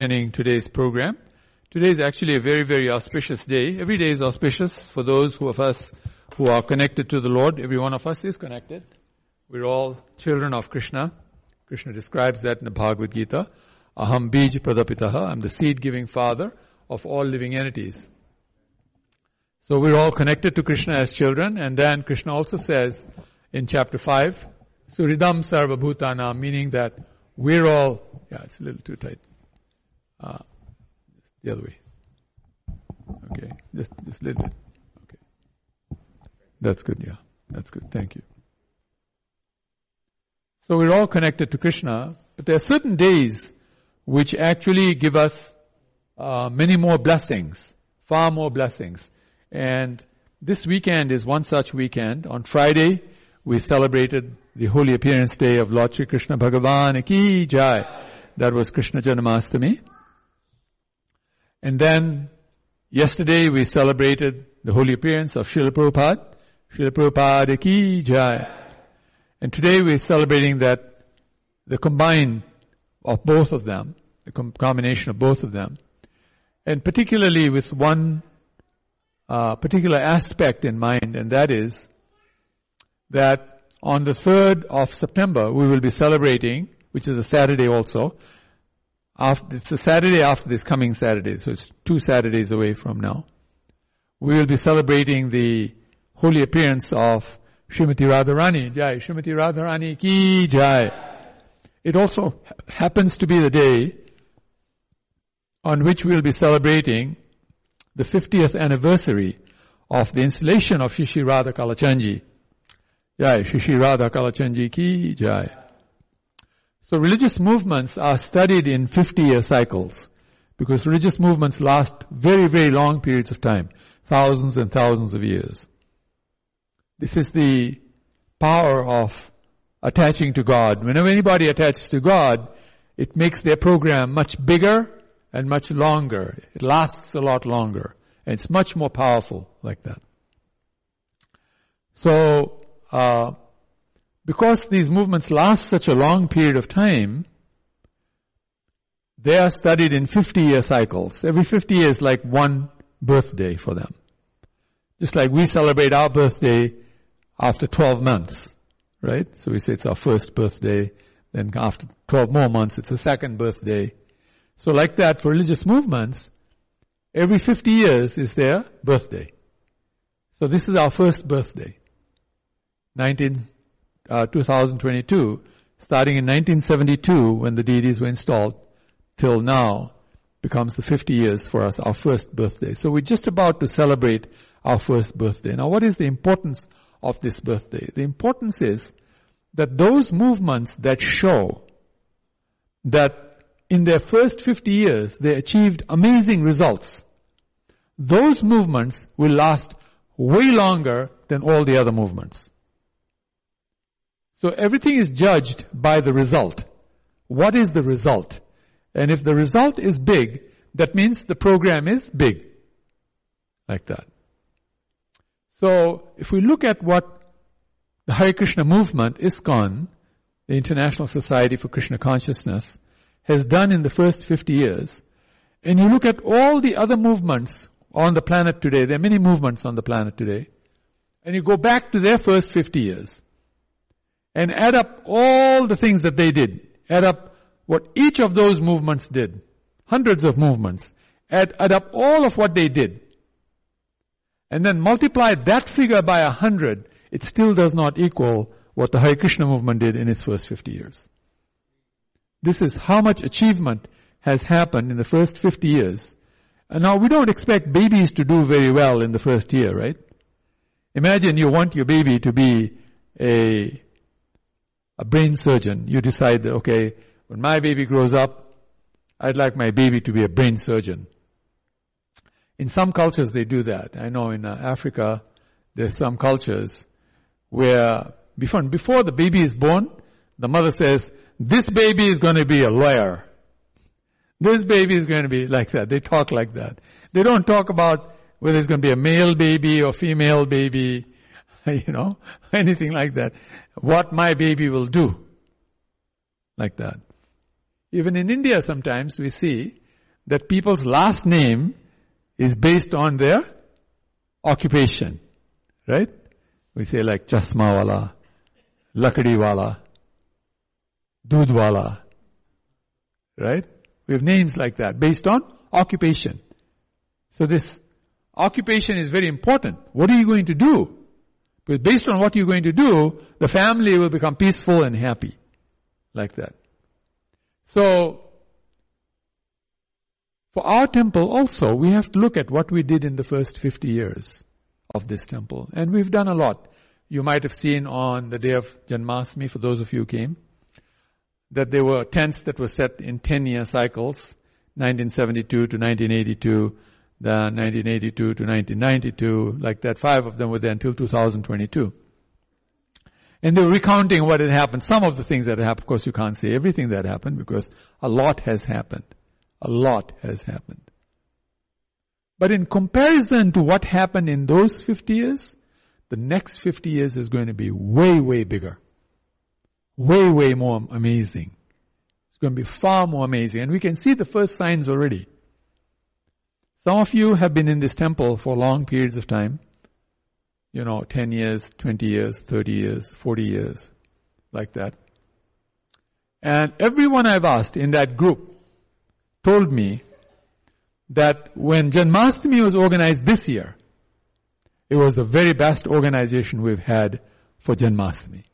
beginning today's program. Today is actually a very, very auspicious day. Every day is auspicious for those who of us who are connected to the Lord. Every one of us is connected. We're all children of Krishna. Krishna describes that in the Bhagavad Gita. Aham bij pradapitaha. I'm the seed-giving father of all living entities. So we're all connected to Krishna as children, and then Krishna also says in chapter 5, Suridam Sarva Bhutana, meaning that we're all, yeah, it's a little too tight. Uh, the other way. Okay, just, just a little bit. Okay. That's good, yeah. That's good. Thank you. So we're all connected to Krishna, but there are certain days which actually give us uh, many more blessings, far more blessings. And this weekend is one such weekend. On Friday, we celebrated the holy appearance day of Lord Sri Krishna Bhagavan Ki Jai. That was Krishna Janmashtami. And then yesterday we celebrated the holy appearance of Srila Prabhupada. Srila Prabhupada ki jai. And today we're celebrating that the combined of both of them, the com- combination of both of them, and particularly with one uh, particular aspect in mind, and that is that on the 3rd of September we will be celebrating, which is a Saturday also, after, it's the Saturday after this coming Saturday, so it's two Saturdays away from now. We will be celebrating the holy appearance of Srimati Radharani. Jai. Srimati Radharani ki Jai. It also happens to be the day on which we'll be celebrating the 50th anniversary of the installation of Sri Sri Radha Kalachandji. Jai. Sri Sri Radha Kalachandji ki Jai. So religious movements are studied in 50 year cycles because religious movements last very, very long periods of time, thousands and thousands of years. This is the power of attaching to God. Whenever anybody attaches to God, it makes their program much bigger and much longer. It lasts a lot longer. And it's much more powerful like that. So, uh, because these movements last such a long period of time, they are studied in 50 year cycles. Every 50 years like one birthday for them. Just like we celebrate our birthday after 12 months, right? So we say it's our first birthday, then after 12 more months it's a second birthday. So like that for religious movements, every 50 years is their birthday. So this is our first birthday. 19 uh, 2022, starting in 1972 when the deities were installed, till now, becomes the 50 years for us, our first birthday. So we're just about to celebrate our first birthday. Now what is the importance of this birthday? The importance is that those movements that show that in their first 50 years they achieved amazing results, those movements will last way longer than all the other movements. So everything is judged by the result. What is the result? And if the result is big, that means the program is big. Like that. So if we look at what the Hare Krishna movement, ISKCON, the International Society for Krishna Consciousness, has done in the first 50 years, and you look at all the other movements on the planet today, there are many movements on the planet today, and you go back to their first 50 years, and add up all the things that they did. Add up what each of those movements did. Hundreds of movements. Add, add up all of what they did. And then multiply that figure by a hundred. It still does not equal what the Hare Krishna movement did in its first 50 years. This is how much achievement has happened in the first 50 years. And now we don't expect babies to do very well in the first year, right? Imagine you want your baby to be a a brain surgeon, you decide that, okay, when my baby grows up, I'd like my baby to be a brain surgeon. In some cultures they do that. I know in uh, Africa, there's some cultures where before, before the baby is born, the mother says, this baby is going to be a lawyer. This baby is going to be like that. They talk like that. They don't talk about whether it's going to be a male baby or female baby, you know, anything like that what my baby will do. Like that. Even in India sometimes we see that people's last name is based on their occupation. Right? We say like Chasmawala, Lakadiwala, Dudwala. Right? We have names like that based on occupation. So this occupation is very important. What are you going to do? Because based on what you're going to do, the family will become peaceful and happy. Like that. So, for our temple also, we have to look at what we did in the first 50 years of this temple. And we've done a lot. You might have seen on the day of Janmashtami, for those of you who came, that there were tents that were set in 10 year cycles, 1972 to 1982, then 1982 to 1992, like that. Five of them were there until 2022. And they were recounting what had happened. Some of the things that happened, of course you can't say everything that happened because a lot has happened. A lot has happened. But in comparison to what happened in those 50 years, the next 50 years is going to be way, way bigger. Way, way more amazing. It's going to be far more amazing. And we can see the first signs already. Some of you have been in this temple for long periods of time. You know, 10 years, 20 years, 30 years, 40 years, like that. And everyone I've asked in that group told me that when Janmashtami was organized this year, it was the very best organization we've had for Janmashtami.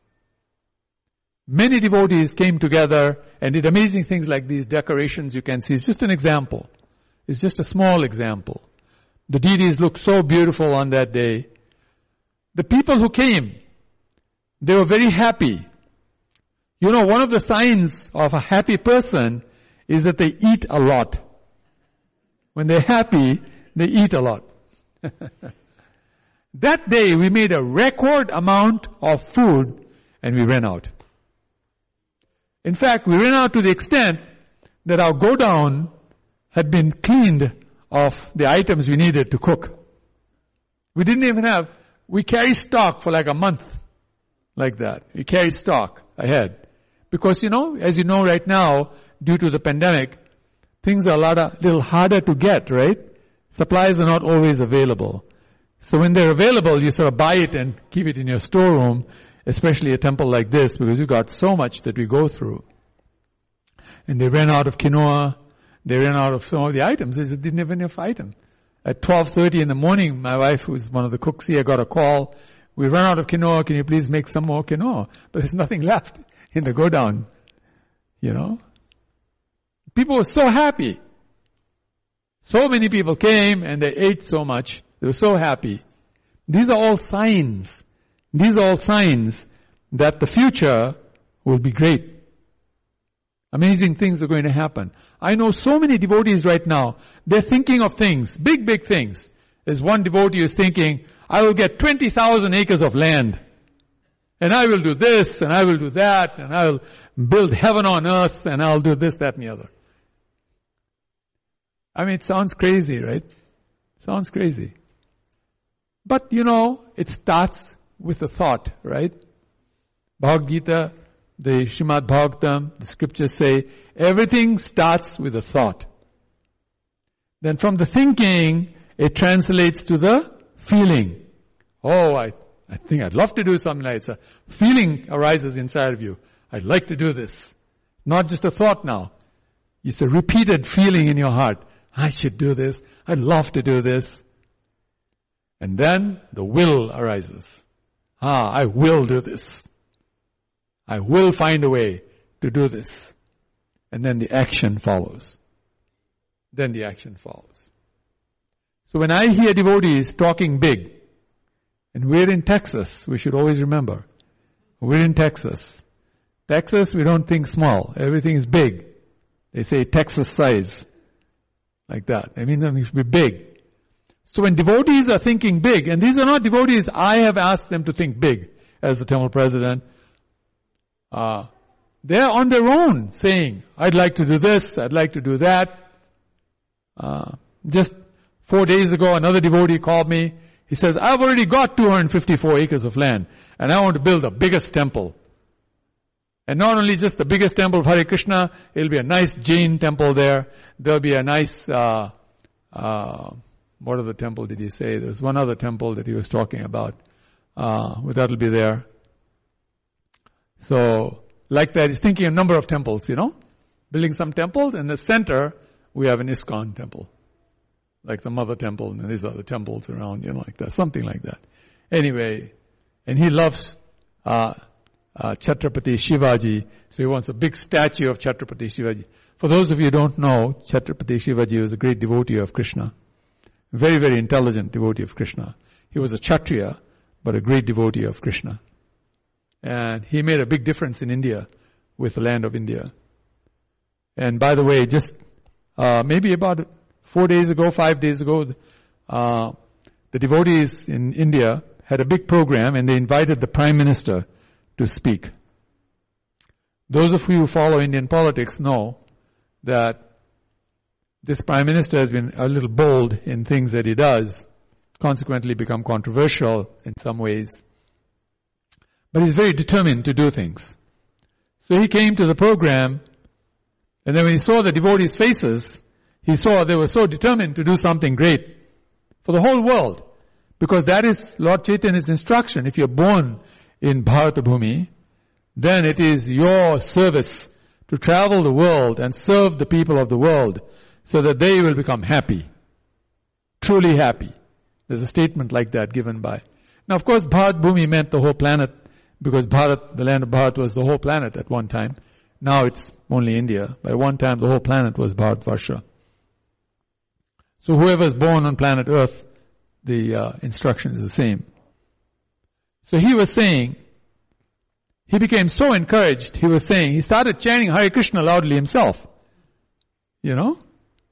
Many devotees came together and did amazing things like these decorations you can see. It's just an example. It's just a small example. The deities looked so beautiful on that day. The people who came, they were very happy. You know, one of the signs of a happy person is that they eat a lot. When they're happy, they eat a lot. that day we made a record amount of food and we ran out. In fact, we ran out to the extent that our go down had been cleaned of the items we needed to cook. We didn't even have, we carry stock for like a month. Like that. We carry stock ahead. Because you know, as you know right now, due to the pandemic, things are a lot of, little harder to get, right? Supplies are not always available. So when they're available, you sort of buy it and keep it in your storeroom, especially a temple like this, because you've got so much that we go through. And they ran out of quinoa, they ran out of some of the items. They said, didn't have enough item. At 12.30 in the morning, my wife, who's one of the cooks here, got a call. We ran out of quinoa. Can you please make some more quinoa? But there's nothing left in the go down. You know? People were so happy. So many people came and they ate so much. They were so happy. These are all signs. These are all signs that the future will be great. Amazing things are going to happen. I know so many devotees right now, they're thinking of things, big, big things. There's one devotee who's thinking, I will get 20,000 acres of land. And I will do this, and I will do that, and I will build heaven on earth, and I'll do this, that, and the other. I mean, it sounds crazy, right? Sounds crazy. But you know, it starts with a thought, right? Bhagavad Gita the Shrimad Bhagavatam, the scriptures say, everything starts with a thought. Then from the thinking, it translates to the feeling. Oh, I, I think I'd love to do something like this. A feeling arises inside of you. I'd like to do this. Not just a thought now. It's a repeated feeling in your heart. I should do this. I'd love to do this. And then the will arises. Ah, I will do this. I will find a way to do this. And then the action follows. Then the action follows. So when I hear devotees talking big, and we're in Texas, we should always remember, we're in Texas. Texas, we don't think small. Everything is big. They say Texas size. Like that. I mean, it should be big. So when devotees are thinking big, and these are not devotees I have asked them to think big as the temple president, uh, they're on their own saying, I'd like to do this, I'd like to do that. Uh, just four days ago, another devotee called me. He says, I've already got 254 acres of land and I want to build the biggest temple. And not only just the biggest temple of Hare Krishna, it'll be a nice Jain temple there. There'll be a nice, uh, uh, what other temple did he say? There's one other temple that he was talking about. Uh, that'll be there. So, like that, he's thinking a number of temples, you know? Building some temples. In the center, we have an ISKCON temple. Like the mother temple, and these are the temples around, you know, like that. Something like that. Anyway, and he loves, uh, uh, Chhatrapati Shivaji, so he wants a big statue of Chhatrapati Shivaji. For those of you who don't know, Chhatrapati Shivaji was a great devotee of Krishna. Very, very intelligent devotee of Krishna. He was a Kshatriya, but a great devotee of Krishna. And he made a big difference in India with the land of India. And by the way, just uh, maybe about four days ago, five days ago, uh, the devotees in India had a big program and they invited the Prime Minister to speak. Those of you who follow Indian politics know that this Prime Minister has been a little bold in things that he does, consequently become controversial in some ways. But he's very determined to do things. So he came to the program, and then when he saw the devotees' faces, he saw they were so determined to do something great for the whole world. Because that is Lord Chaitanya's instruction. If you're born in Bhumi, then it is your service to travel the world and serve the people of the world so that they will become happy. Truly happy. There's a statement like that given by. Now of course Bhumi meant the whole planet because Bharat, the land of Bharat was the whole planet at one time. Now it's only India. By one time the whole planet was Bharatvarsha. So whoever is born on planet Earth, the uh, instruction is the same. So he was saying, he became so encouraged, he was saying, he started chanting Hare Krishna loudly himself. You know?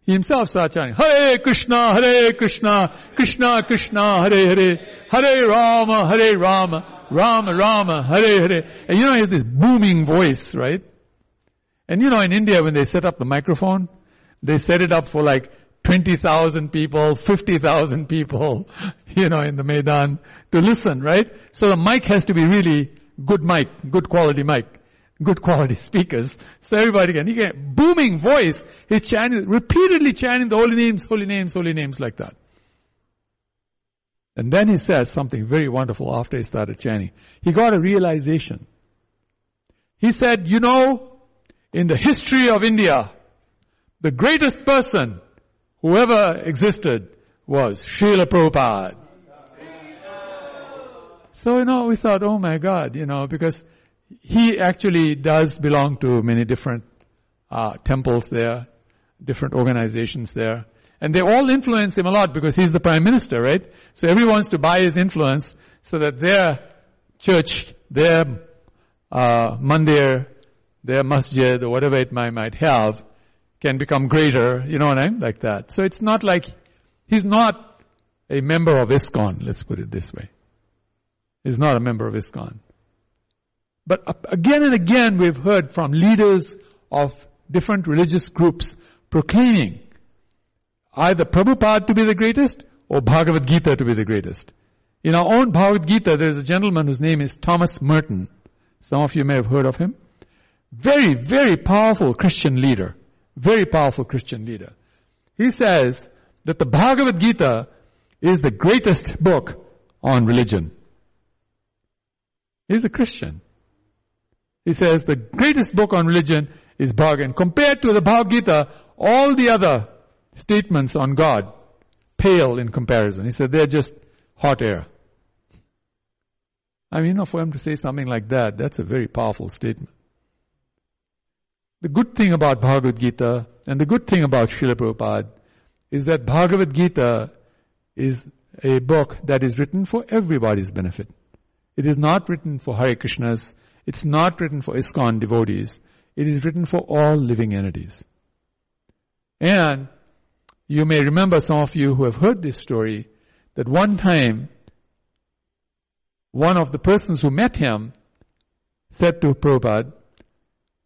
He himself started chanting, Hare Krishna, Hare Krishna, Krishna Krishna, Hare Hare, Hare Rama, Hare Rama, Rama Rama, Hare Hare. And you know, he has this booming voice, right? And you know, in India, when they set up the microphone, they set it up for like 20,000 people, 50,000 people, you know, in the Maidan to listen, right? So the mic has to be really good mic, good quality mic, good quality speakers. So everybody can, he can, booming voice, he's chanting, repeatedly chanting the holy names, holy names, holy names like that. And then he says something very wonderful after he started chanting. He got a realization. He said, you know, in the history of India, the greatest person who ever existed was Srila Prabhupada. So, you know, we thought, oh my God, you know, because he actually does belong to many different uh, temples there, different organizations there. And they all influence him a lot because he's the prime minister, right? So everyone wants to buy his influence so that their church, their uh, mandir, their masjid, or whatever it might, might have, can become greater, you know what I mean? Like that. So it's not like, he's not a member of ISKCON, let's put it this way. He's not a member of ISKCON. But again and again we've heard from leaders of different religious groups proclaiming either Prabhupada to be the greatest or Bhagavad Gita to be the greatest. In our own Bhagavad Gita, there's a gentleman whose name is Thomas Merton. Some of you may have heard of him. Very, very powerful Christian leader. Very powerful Christian leader. He says that the Bhagavad Gita is the greatest book on religion. He's a Christian. He says the greatest book on religion is Bhagavad. Compared to the Bhagavad Gita, all the other statements on God pale in comparison. He said they're just hot air. I mean, you know, for him to say something like that, that's a very powerful statement. The good thing about Bhagavad Gita and the good thing about Srila Prabhupada is that Bhagavad Gita is a book that is written for everybody's benefit. It is not written for Hare Krishnas. It's not written for ISKCON devotees. It is written for all living entities. And you may remember some of you who have heard this story that one time one of the persons who met him said to Prabhupada,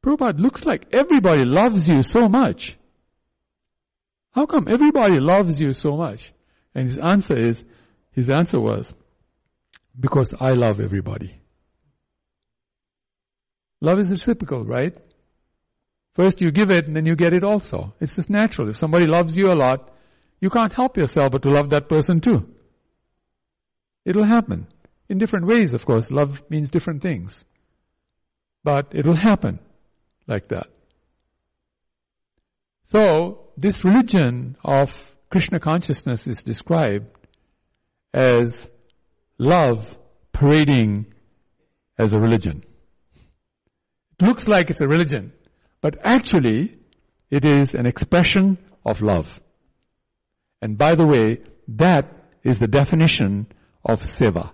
Prabhupada, looks like everybody loves you so much. How come everybody loves you so much? And his answer is, his answer was, because I love everybody. Love is reciprocal, right? First you give it and then you get it also. It's just natural. If somebody loves you a lot, you can't help yourself but to love that person too. It'll happen. In different ways, of course. Love means different things. But it'll happen like that. So, this religion of Krishna consciousness is described as love parading as a religion. It looks like it's a religion, but actually it is an expression of love. And by the way, that is the definition of seva.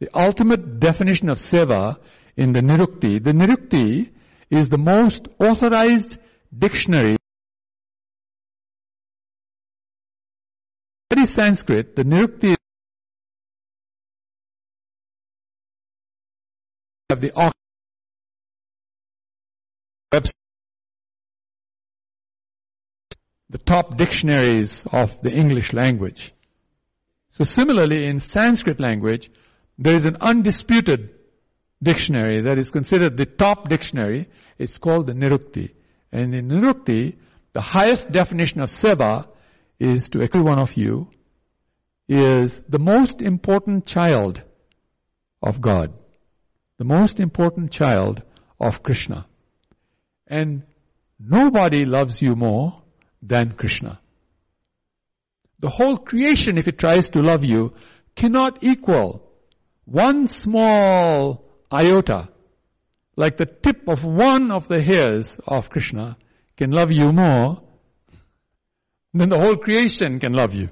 The ultimate definition of seva in the Nirukti, the Nirukti is the most authorized dictionary. Study Sanskrit, the Nirukti of the the top dictionaries of the English language. So similarly in Sanskrit language, there is an undisputed dictionary that is considered the top dictionary. It's called the Nirukti. And in Nirukti, the highest definition of seva is to every one of you is the most important child of God. The most important child of Krishna. And nobody loves you more than Krishna. The whole creation, if it tries to love you, cannot equal one small iota, like the tip of one of the hairs of Krishna, can love you more than the whole creation can love you.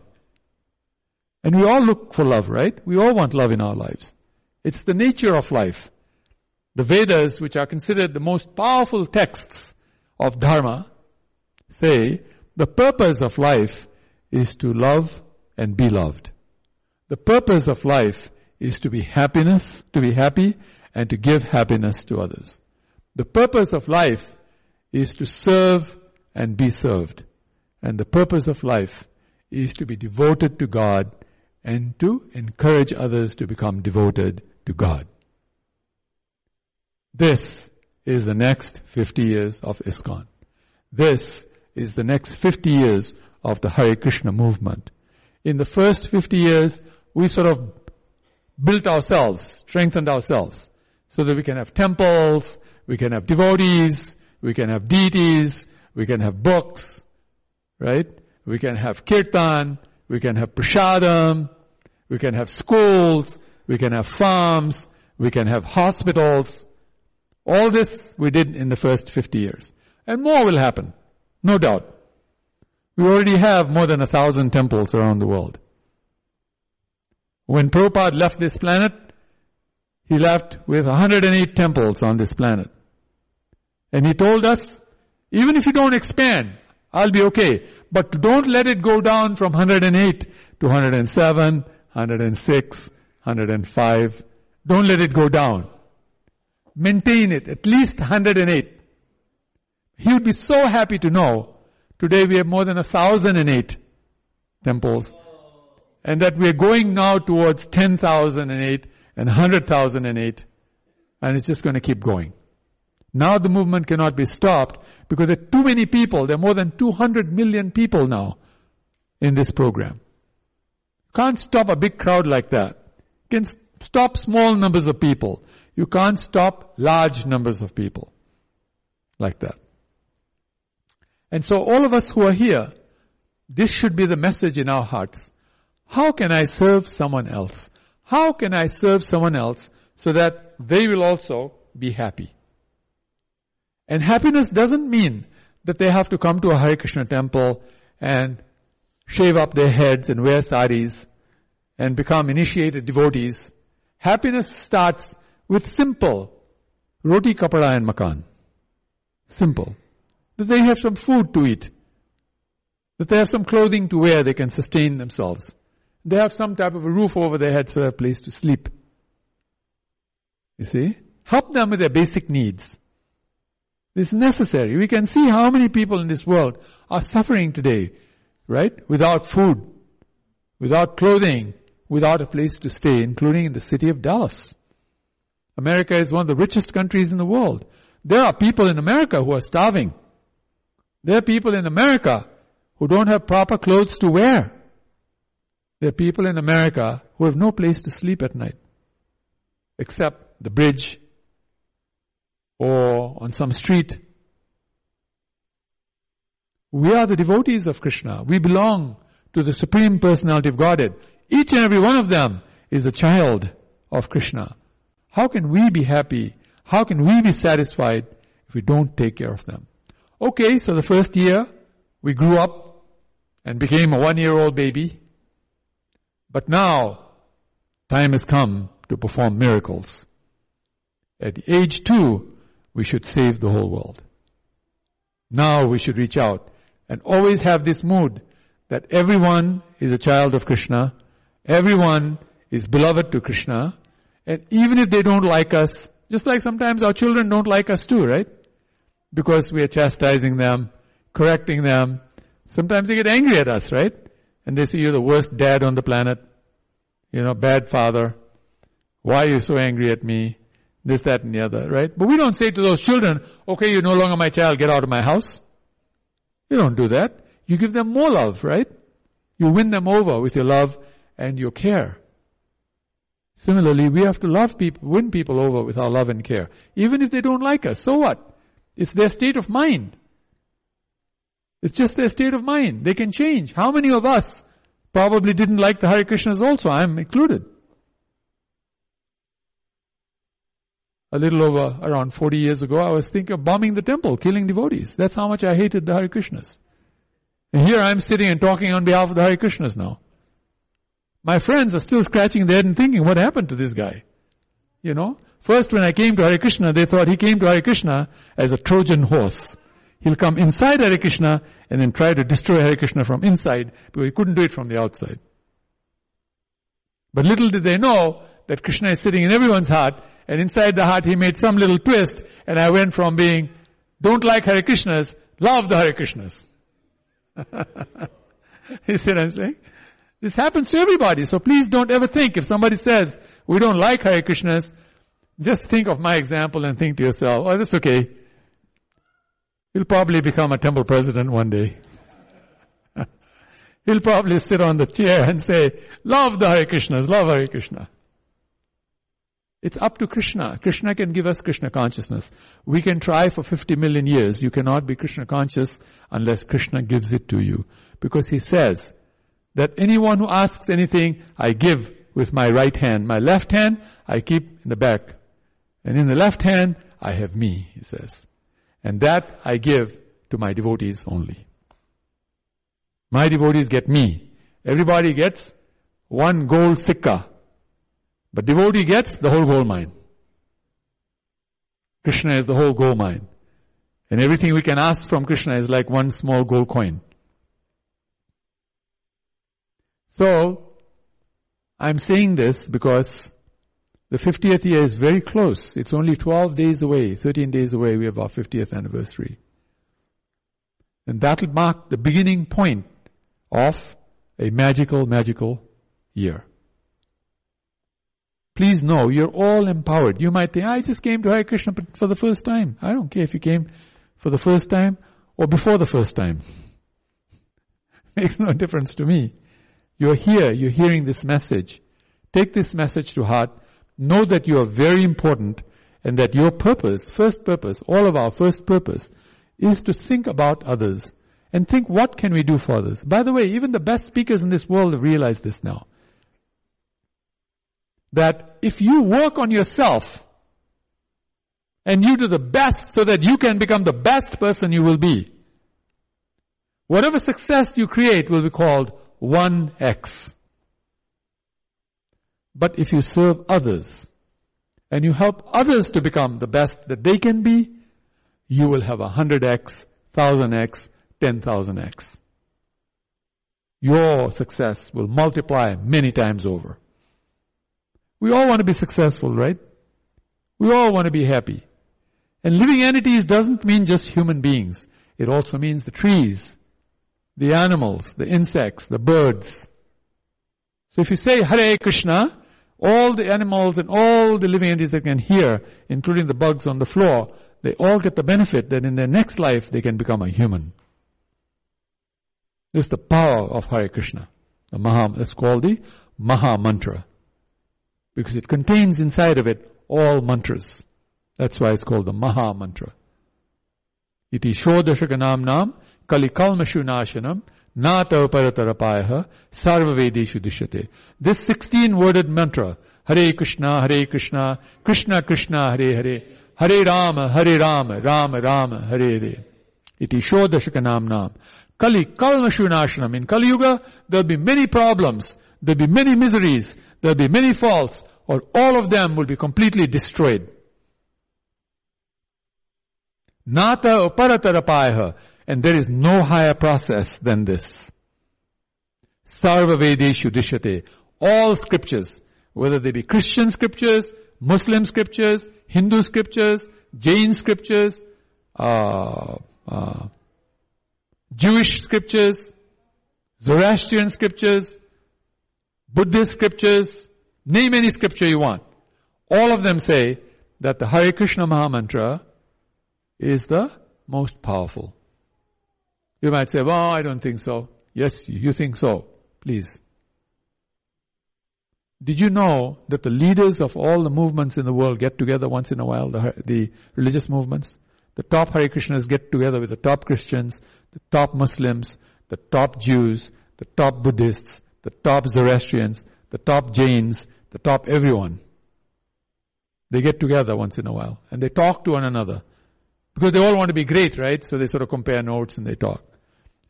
And we all look for love, right? We all want love in our lives. It's the nature of life. The Vedas, which are considered the most powerful texts of Dharma, say the purpose of life is to love and be loved. The purpose of life is to be happiness, to be happy and to give happiness to others. The purpose of life is to serve and be served. And the purpose of life is to be devoted to God and to encourage others to become devoted to God. This is the next 50 years of ISKCON. This is the next 50 years of the Hare Krishna movement. In the first 50 years, we sort of built ourselves, strengthened ourselves, so that we can have temples, we can have devotees, we can have deities, we can have books, right? We can have kirtan, we can have prasadam, we can have schools, we can have farms, we can have hospitals. All this we did in the first 50 years. And more will happen, no doubt. We already have more than a thousand temples around the world. When Prabhupada left this planet, he left with 108 temples on this planet. And he told us, even if you don't expand, I'll be okay. But don't let it go down from 108 to 107, 106, 105. Don't let it go down. Maintain it, at least 108. He would be so happy to know Today we have more than a thousand and eight temples. And that we are going now towards 10,008 and 100,008. And it's just going to keep going. Now the movement cannot be stopped because there are too many people. There are more than 200 million people now in this program. Can't stop a big crowd like that. You can stop small numbers of people. You can't stop large numbers of people like that. And so all of us who are here, this should be the message in our hearts. How can I serve someone else? How can I serve someone else so that they will also be happy? And happiness doesn't mean that they have to come to a Hare Krishna temple and shave up their heads and wear saris and become initiated devotees. Happiness starts with simple roti, kapara and makan. Simple that they have some food to eat, that they have some clothing to wear, they can sustain themselves. They have some type of a roof over their heads, so a place to sleep. You see? Help them with their basic needs. It's necessary. We can see how many people in this world are suffering today, right? Without food, without clothing, without a place to stay, including in the city of Dallas. America is one of the richest countries in the world. There are people in America who are starving. There are people in America who don't have proper clothes to wear. There are people in America who have no place to sleep at night except the bridge or on some street. We are the devotees of Krishna. We belong to the Supreme Personality of Godhead. Each and every one of them is a child of Krishna. How can we be happy? How can we be satisfied if we don't take care of them? Okay, so the first year we grew up and became a one year old baby. But now time has come to perform miracles. At age two, we should save the whole world. Now we should reach out and always have this mood that everyone is a child of Krishna, everyone is beloved to Krishna, and even if they don't like us, just like sometimes our children don't like us too, right? Because we are chastising them, correcting them. Sometimes they get angry at us, right? And they say you're the worst dad on the planet. You know, bad father. Why are you so angry at me? This, that, and the other, right? But we don't say to those children, okay, you're no longer my child, get out of my house. You don't do that. You give them more love, right? You win them over with your love and your care. Similarly, we have to love people, win people over with our love and care. Even if they don't like us, so what? It's their state of mind. It's just their state of mind. They can change. How many of us probably didn't like the Hare Krishnas also? I'm included. a little over around 40 years ago, I was thinking of bombing the temple, killing devotees. That's how much I hated the Hare Krishnas. And here I'm sitting and talking on behalf of the Hare Krishnas now. My friends are still scratching their head and thinking, what happened to this guy? You know? First when I came to Hare Krishna, they thought he came to Hare Krishna as a Trojan horse. He'll come inside Hare Krishna and then try to destroy Hare Krishna from inside because he couldn't do it from the outside. But little did they know that Krishna is sitting in everyone's heart and inside the heart he made some little twist and I went from being don't like Hare Krishnas, love the Hare Krishnas. you see what I'm saying? This happens to everybody. So please don't ever think if somebody says we don't like Hare Krishnas, just think of my example and think to yourself, oh that's okay. He'll probably become a temple president one day. He'll probably sit on the chair and say, love the Hare Krishnas, love Hare Krishna. It's up to Krishna. Krishna can give us Krishna consciousness. We can try for 50 million years. You cannot be Krishna conscious unless Krishna gives it to you. Because he says that anyone who asks anything, I give with my right hand. My left hand, I keep in the back. And in the left hand, I have me, he says. And that I give to my devotees only. My devotees get me. Everybody gets one gold sikka but devotee gets the whole gold mine. Krishna is the whole gold mine. And everything we can ask from Krishna is like one small gold coin. So, I'm saying this because the 50th year is very close. It's only 12 days away, 13 days away, we have our 50th anniversary. And that will mark the beginning point of a magical, magical year. Please know, you're all empowered. You might think, I just came to Hare Krishna for the first time. I don't care if you came for the first time or before the first time. Makes no difference to me. You're here, you're hearing this message. Take this message to heart. Know that you are very important and that your purpose, first purpose, all of our first purpose is to think about others and think what can we do for others. By the way, even the best speakers in this world have realized this now that if you work on yourself and you do the best so that you can become the best person you will be, whatever success you create will be called 1x. But if you serve others and you help others to become the best that they can be, you will have a 100x, 1000x, 10,000x. Your success will multiply many times over. We all want to be successful, right? We all want to be happy. And living entities doesn't mean just human beings. It also means the trees, the animals, the insects, the birds. So if you say Hare Krishna, All the animals and all the living entities that can hear, including the bugs on the floor, they all get the benefit that in their next life they can become a human. This is the power of Hare Krishna. The Maha, it's called the Maha Mantra. Because it contains inside of it all mantras. That's why it's called the Maha Mantra. Iti Shodashakanam Nam Kali Kalmashu Nashanam नव परतर पाय सर्वेदेशु दृश्यते। This sixteen worded मंत्र हरे कृष्णा हरे कृष्णा कृष्णा कृष्णा, हरे हरे हरे राम हरे राम राम राम, हरे हरे, इति शोदशक नाम नाम कलि कलमशु नाशनम in Kali Yuga there be many problems there be many miseries there be many fault और all of them will be completely destroyed नात परतर पाय And there is no higher process than this. Sarva Vedeshu Dishyate. All scriptures, whether they be Christian scriptures, Muslim scriptures, Hindu scriptures, Jain scriptures, uh, uh, Jewish scriptures, Zoroastrian scriptures, Buddhist scriptures, name any scripture you want. All of them say that the Hare Krishna Maha Mantra is the most powerful. You might say, well, I don't think so. Yes, you think so. Please. Did you know that the leaders of all the movements in the world get together once in a while, the, the religious movements? The top Hare Krishnas get together with the top Christians, the top Muslims, the top Jews, the top Buddhists, the top Zoroastrians, the top Jains, the top everyone. They get together once in a while and they talk to one another. Because they all want to be great, right? So they sort of compare notes and they talk.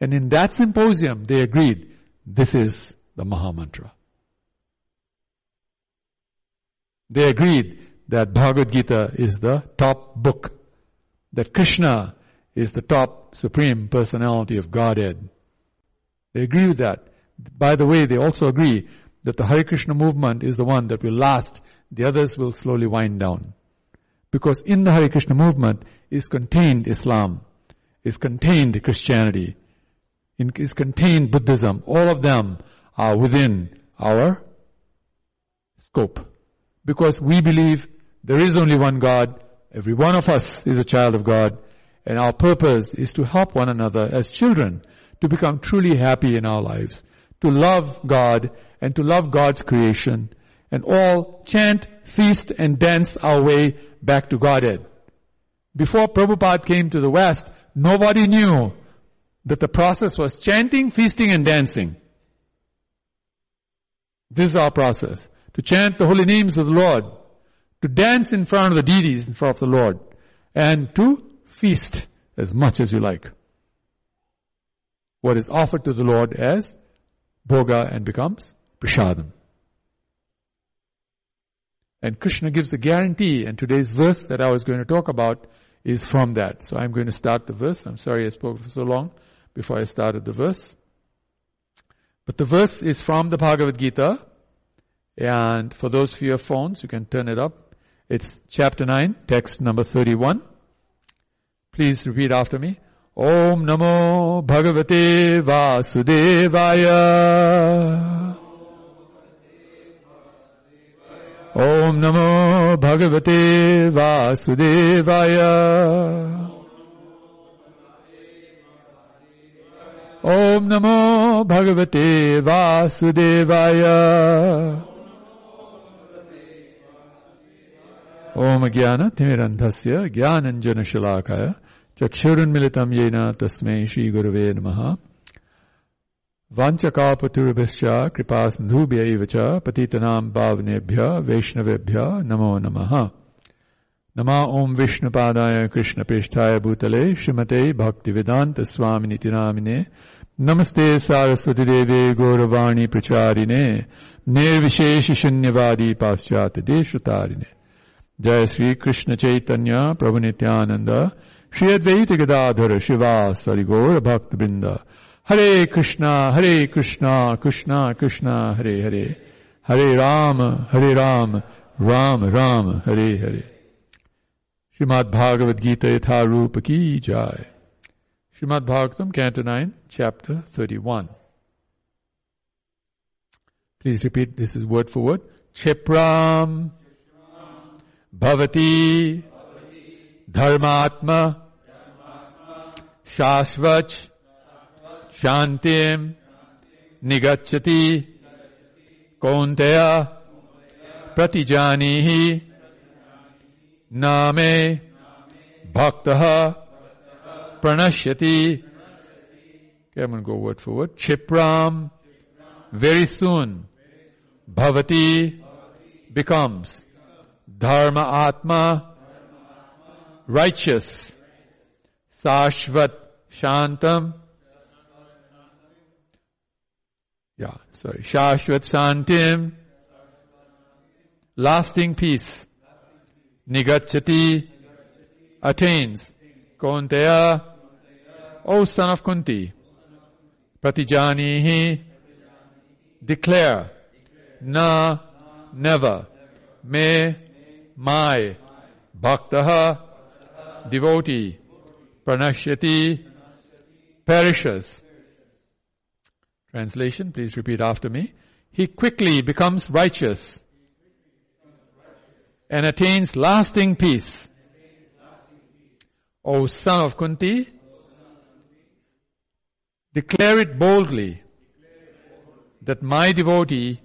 And in that symposium, they agreed, this is the Maha Mantra. They agreed that Bhagavad Gita is the top book, that Krishna is the top supreme personality of Godhead. They agree with that. By the way, they also agree that the Hare Krishna movement is the one that will last, the others will slowly wind down. Because in the Hare Krishna movement is contained Islam, is contained Christianity, is contained Buddhism. All of them are within our scope. Because we believe there is only one God, every one of us is a child of God, and our purpose is to help one another as children to become truly happy in our lives, to love God and to love God's creation, and all chant, feast, and dance our way back to Godhead. Before Prabhupada came to the West, nobody knew that the process was chanting, feasting, and dancing. This is our process. To chant the holy names of the Lord, to dance in front of the deities in front of the Lord, and to feast as much as you like. What is offered to the Lord as bhoga and becomes prashadam. And Krishna gives the guarantee, and today's verse that I was going to talk about is from that. So I'm going to start the verse. I'm sorry I spoke for so long before I started the verse. But the verse is from the Bhagavad Gita. And for those who have phones, you can turn it up. It's chapter 9, text number 31. Please repeat after me. Om Namo Bhagavate Vasudevaya. Om Namo Bhagavate Vasudevaya. ओम नमो भगवते वासुदेवाय। ओम ज्ञान तिमिरंधस्य ज्ञानंजन शलाकाय चक्षुरुन्मिलितं येन तस्मै श्रीगुरुवे नमः। वाञ्छकापतिर्भिश्च कृपा सिंधुभ्य पतितनां पावनेभ्य वैष्णवेभ्य नमो नमः। नमा ॐ विष्णुपादाय कृष्णपृष्ठाय भूतले श्रीमते भक्तिवेदान्त स्वामिनिति नामिने नमस्ते सारस्वतीदेवे गौरवाणी प्रचारिणे निर्विशेष शून्यवादी पाश्चात्य देशतारिणे जय श्री कृष्ण चैतन्य प्रभु नित्यानंद श्री अद्वैत गदाधर शिवा सरि गौर भक्त वृंद Hare Krishna, Hare Krishna, Krishna Krishna, Hare Hare. Hare Ram, Hare Ram, Ram Ram, Hare Hare. Shrimad श्रीमद्भागवद Gita यथारूप की जाय। Srimad Bhagavatam canto nine chapter thirty one please repeat this is word for word क्षिप्राम भवती धर्मात्मा शाश्वत शांति निगच्छति कौंतया प्रतिजानी ही न मे भक्तः प्रणश्यति Okay, I'm going to go word for word. Chipram, very soon, bhavati becomes dharma atma, righteous, sashvat shantam, yeah, sorry, shashvat santim, lasting peace, nigachati, attains, Kaunteya, O son of Kunti, Pratijanihi, declare, na, never, me, my, bhaktaha, devotee, pranashyati, perishes. Translation, please repeat after me. He quickly becomes righteous and attains lasting peace. O son of Kunti, declare it boldly that my devotee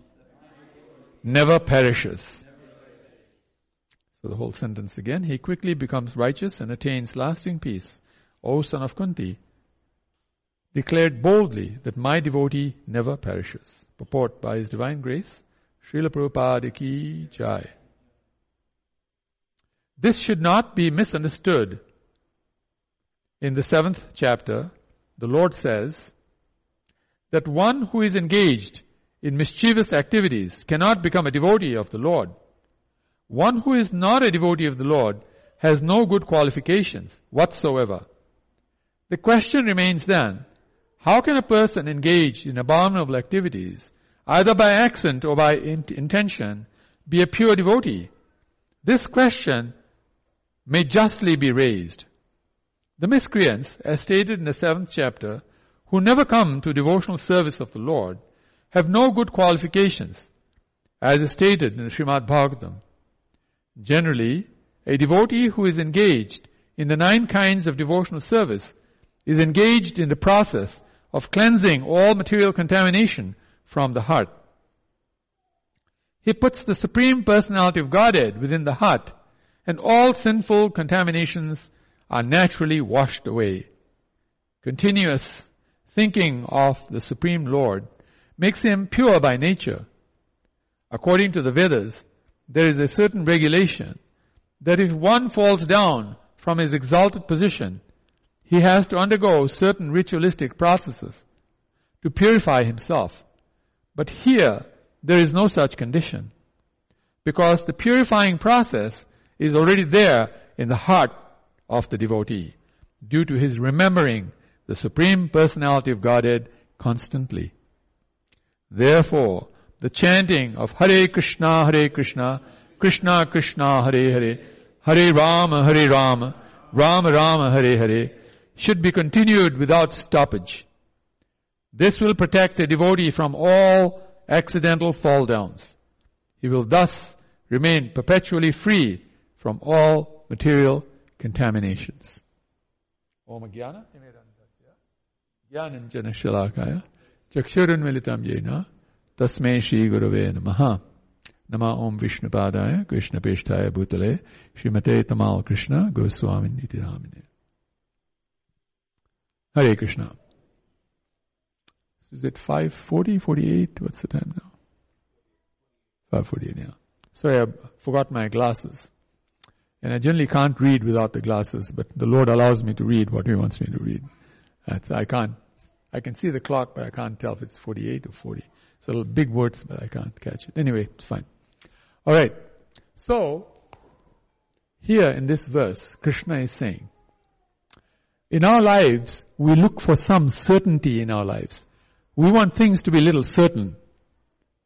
never perishes. So the whole sentence again. He quickly becomes righteous and attains lasting peace. O son of Kunti, declared boldly that my devotee never perishes. Purport by His Divine Grace, Srila Prabhupada ki jai. This should not be misunderstood. In the seventh chapter, the Lord says that one who is engaged in mischievous activities cannot become a devotee of the Lord. One who is not a devotee of the Lord has no good qualifications whatsoever. The question remains then, how can a person engaged in abominable activities, either by accident or by intention, be a pure devotee? This question may justly be raised. The miscreants, as stated in the seventh chapter, who never come to devotional service of the Lord, have no good qualifications, as is stated in the Srimad Bhagavatam. Generally, a devotee who is engaged in the nine kinds of devotional service is engaged in the process of cleansing all material contamination from the heart. He puts the Supreme Personality of Godhead within the heart and all sinful contaminations are naturally washed away. Continuous thinking of the Supreme Lord makes him pure by nature. According to the Vedas, there is a certain regulation that if one falls down from his exalted position, he has to undergo certain ritualistic processes to purify himself. But here, there is no such condition. Because the purifying process is already there in the heart of the devotee due to his remembering the Supreme Personality of Godhead constantly. Therefore, the chanting of Hare Krishna, Hare Krishna, Krishna Krishna, Hare Hare, Hare Rama, Hare Rama, Rama Rama, Hare Hare, should be continued without stoppage. This will protect the devotee from all accidental fall downs. He will thus remain perpetually free from all material contaminations. Om Jnana Jnananjana Shalakaya Chakshurunmilitam Yena Tasmai Shri Gurave Namaha Nama Om Vishnupadaya Krishna Peshtaya Bhutale Srimate Tamal Krishna Goswami Nitiramine Hare Krishna. Is it 5.40, 48? What's the time now? 5.48, yeah. Sorry, I forgot my glasses. And I generally can't read without the glasses, but the Lord allows me to read what He wants me to read. I can't, I can see the clock, but I can't tell if it's 48 or 40. So big words, but I can't catch it. Anyway, it's fine. Alright. So, here in this verse, Krishna is saying, in our lives, we look for some certainty in our lives. We want things to be little certain.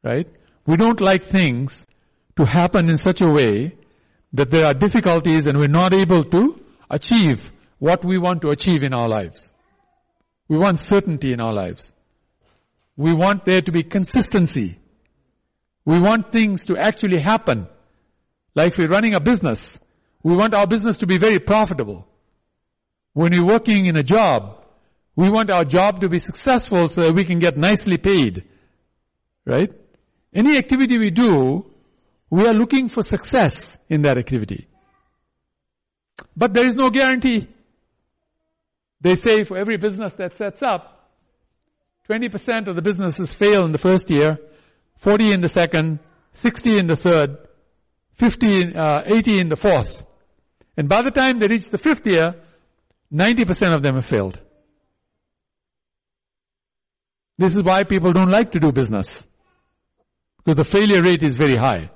Right? We don't like things to happen in such a way that there are difficulties and we're not able to achieve what we want to achieve in our lives. We want certainty in our lives. We want there to be consistency. We want things to actually happen. Like we're running a business. We want our business to be very profitable. When we're working in a job, we want our job to be successful so that we can get nicely paid. Right? Any activity we do, we are looking for success in that activity. But there is no guarantee. They say for every business that sets up, 20% of the businesses fail in the first year, 40 in the second, 60 in the third, 50, uh, 80 in the fourth. And by the time they reach the fifth year, 90% of them have failed. This is why people don't like to do business. Because the failure rate is very high.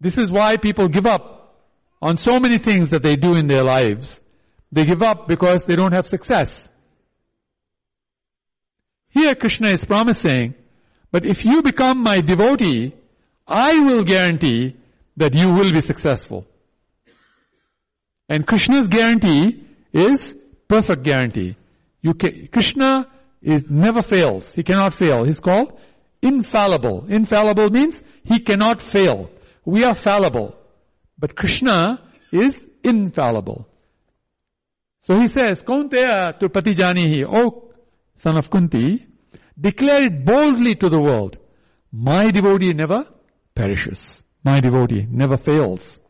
This is why people give up on so many things that they do in their lives. They give up because they don't have success. Here Krishna is promising, but if you become my devotee, I will guarantee that you will be successful. And Krishna's guarantee is perfect guarantee. Can, Krishna is never fails. He cannot fail. He's called infallible. Infallible means he cannot fail. We are fallible. But Krishna is infallible. So he says, Kaunteya to Pratijanihi, O son of Kunti, declare it boldly to the world. My devotee never perishes. My devotee never fails.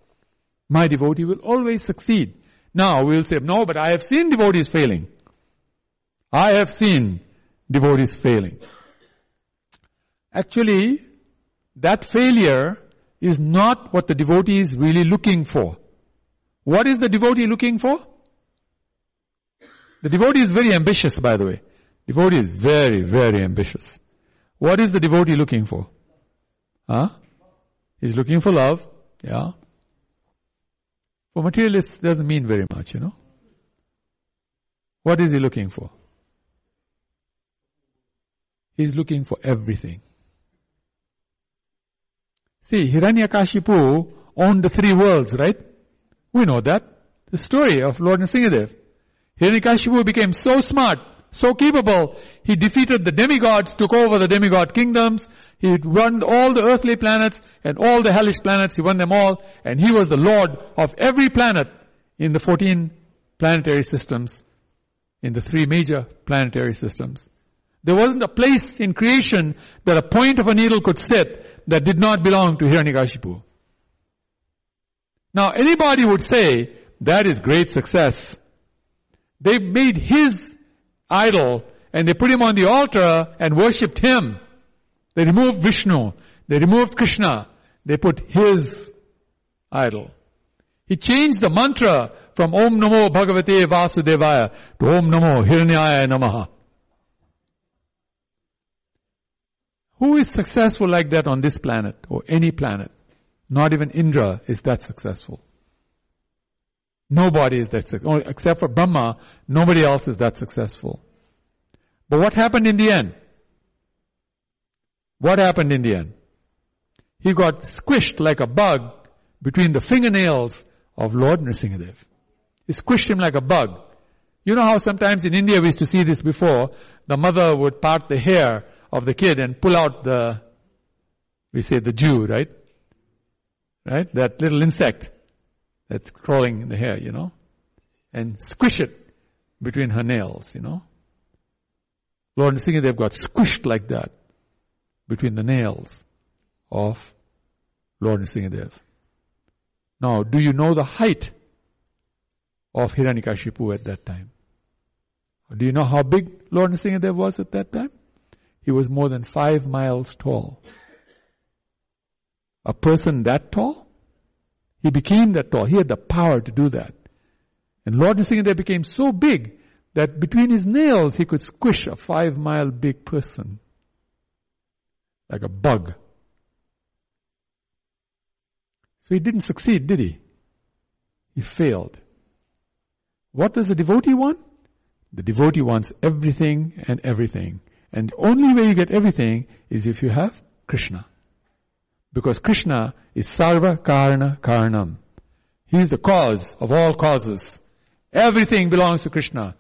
My devotee will always succeed. Now we'll say, no, but I have seen devotees failing. I have seen devotees failing. Actually, that failure is not what the devotee is really looking for. What is the devotee looking for? The devotee is very ambitious, by the way. Devotee is very, very ambitious. What is the devotee looking for? Huh? He's looking for love. Yeah. For materialists, doesn't mean very much, you know. What is he looking for? He's looking for everything. See, Hiranyakashipu owned the three worlds, right? We know that. The story of Lord Nrsingadev. Hiranyakashipu became so smart, so capable, he defeated the demigods, took over the demigod kingdoms, he won all the earthly planets and all the hellish planets, he won them all, and he was the lord of every planet in the 14 planetary systems, in the three major planetary systems. There wasn't a place in creation that a point of a needle could sit that did not belong to Hiranyakashipu. Now anybody would say, that is great success. They made his idol and they put him on the altar and worshipped him. They removed Vishnu. They removed Krishna. They put his idol. He changed the mantra from Om Namo Bhagavate Vasudevaya to Om Namo Hiranyaya Namaha. Who is successful like that on this planet or any planet? Not even Indra is that successful. Nobody is that successful. Except for Brahma, nobody else is that successful. But what happened in the end? What happened in the end? He got squished like a bug between the fingernails of Lord Nrsingadev. He squished him like a bug. You know how sometimes in India we used to see this before, the mother would part the hair of the kid and pull out the, we say the Jew, right? Right? That little insect that's crawling in the hair, you know? And squish it between her nails, you know? Lord Nrsingadev got squished like that between the nails of Lord Nrsingadev. Now, do you know the height of Hiranyakashipu at that time? Do you know how big Lord Nrsingadev was at that time? He was more than five miles tall. A person that tall? He became that tall. He had the power to do that. And Lord Nrsingadev became so big that between his nails he could squish a five mile big person. Like a bug. So he didn't succeed, did he? He failed. What does the devotee want? The devotee wants everything and everything. And the only way you get everything is if you have Krishna. Because Krishna is Sarva Karana Karanam. He is the cause of all causes. Everything belongs to Krishna.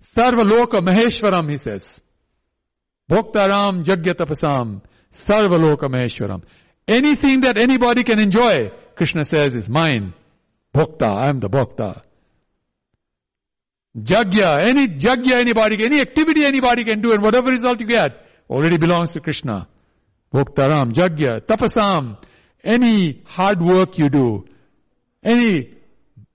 Sarva Loka Maheshwaram, he says. Bhoktaram Jagyatapasam Sarvalokameshwaram. Anything that anybody can enjoy, Krishna says is mine. Bhokta, I am the Bhokta. Jagya, any Jagya anybody, any activity anybody can do and whatever result you get already belongs to Krishna. Bhoktaram, Jagya, Tapasam, any hard work you do, any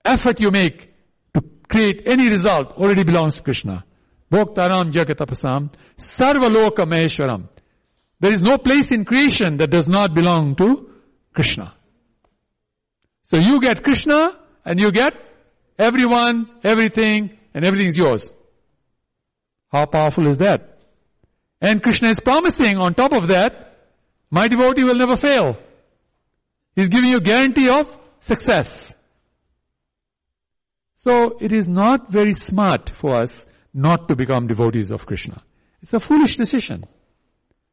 effort you make to create any result already belongs to Krishna. Bhoktaram, Jagya, Tapasam, Sarvaloka Maheshwaram. There is no place in creation that does not belong to Krishna. So you get Krishna and you get everyone, everything, and everything is yours. How powerful is that? And Krishna is promising on top of that, my devotee will never fail. He's giving you a guarantee of success. So it is not very smart for us not to become devotees of Krishna. It's a foolish decision.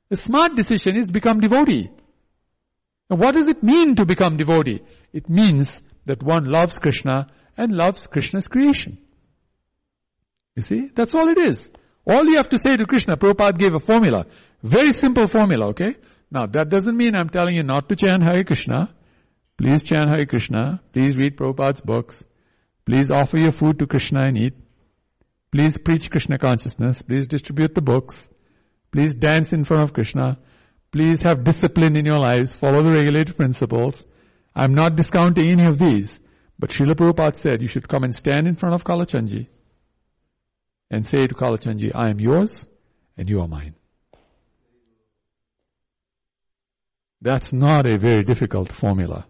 The smart decision is become devotee. Now what does it mean to become devotee? It means that one loves Krishna and loves Krishna's creation. You see? That's all it is. All you have to say to Krishna, Prabhupada gave a formula. Very simple formula, okay? Now that doesn't mean I'm telling you not to chant Hare Krishna. Please chant Hare Krishna. Please read Prabhupada's books. Please offer your food to Krishna and eat. Please preach Krishna consciousness. Please distribute the books. Please dance in front of Krishna. Please have discipline in your lives. Follow the regulated principles. I'm not discounting any of these. But Srila Prabhupada said you should come and stand in front of Kalachandji and say to Kalachandji, I am yours and you are mine. That's not a very difficult formula.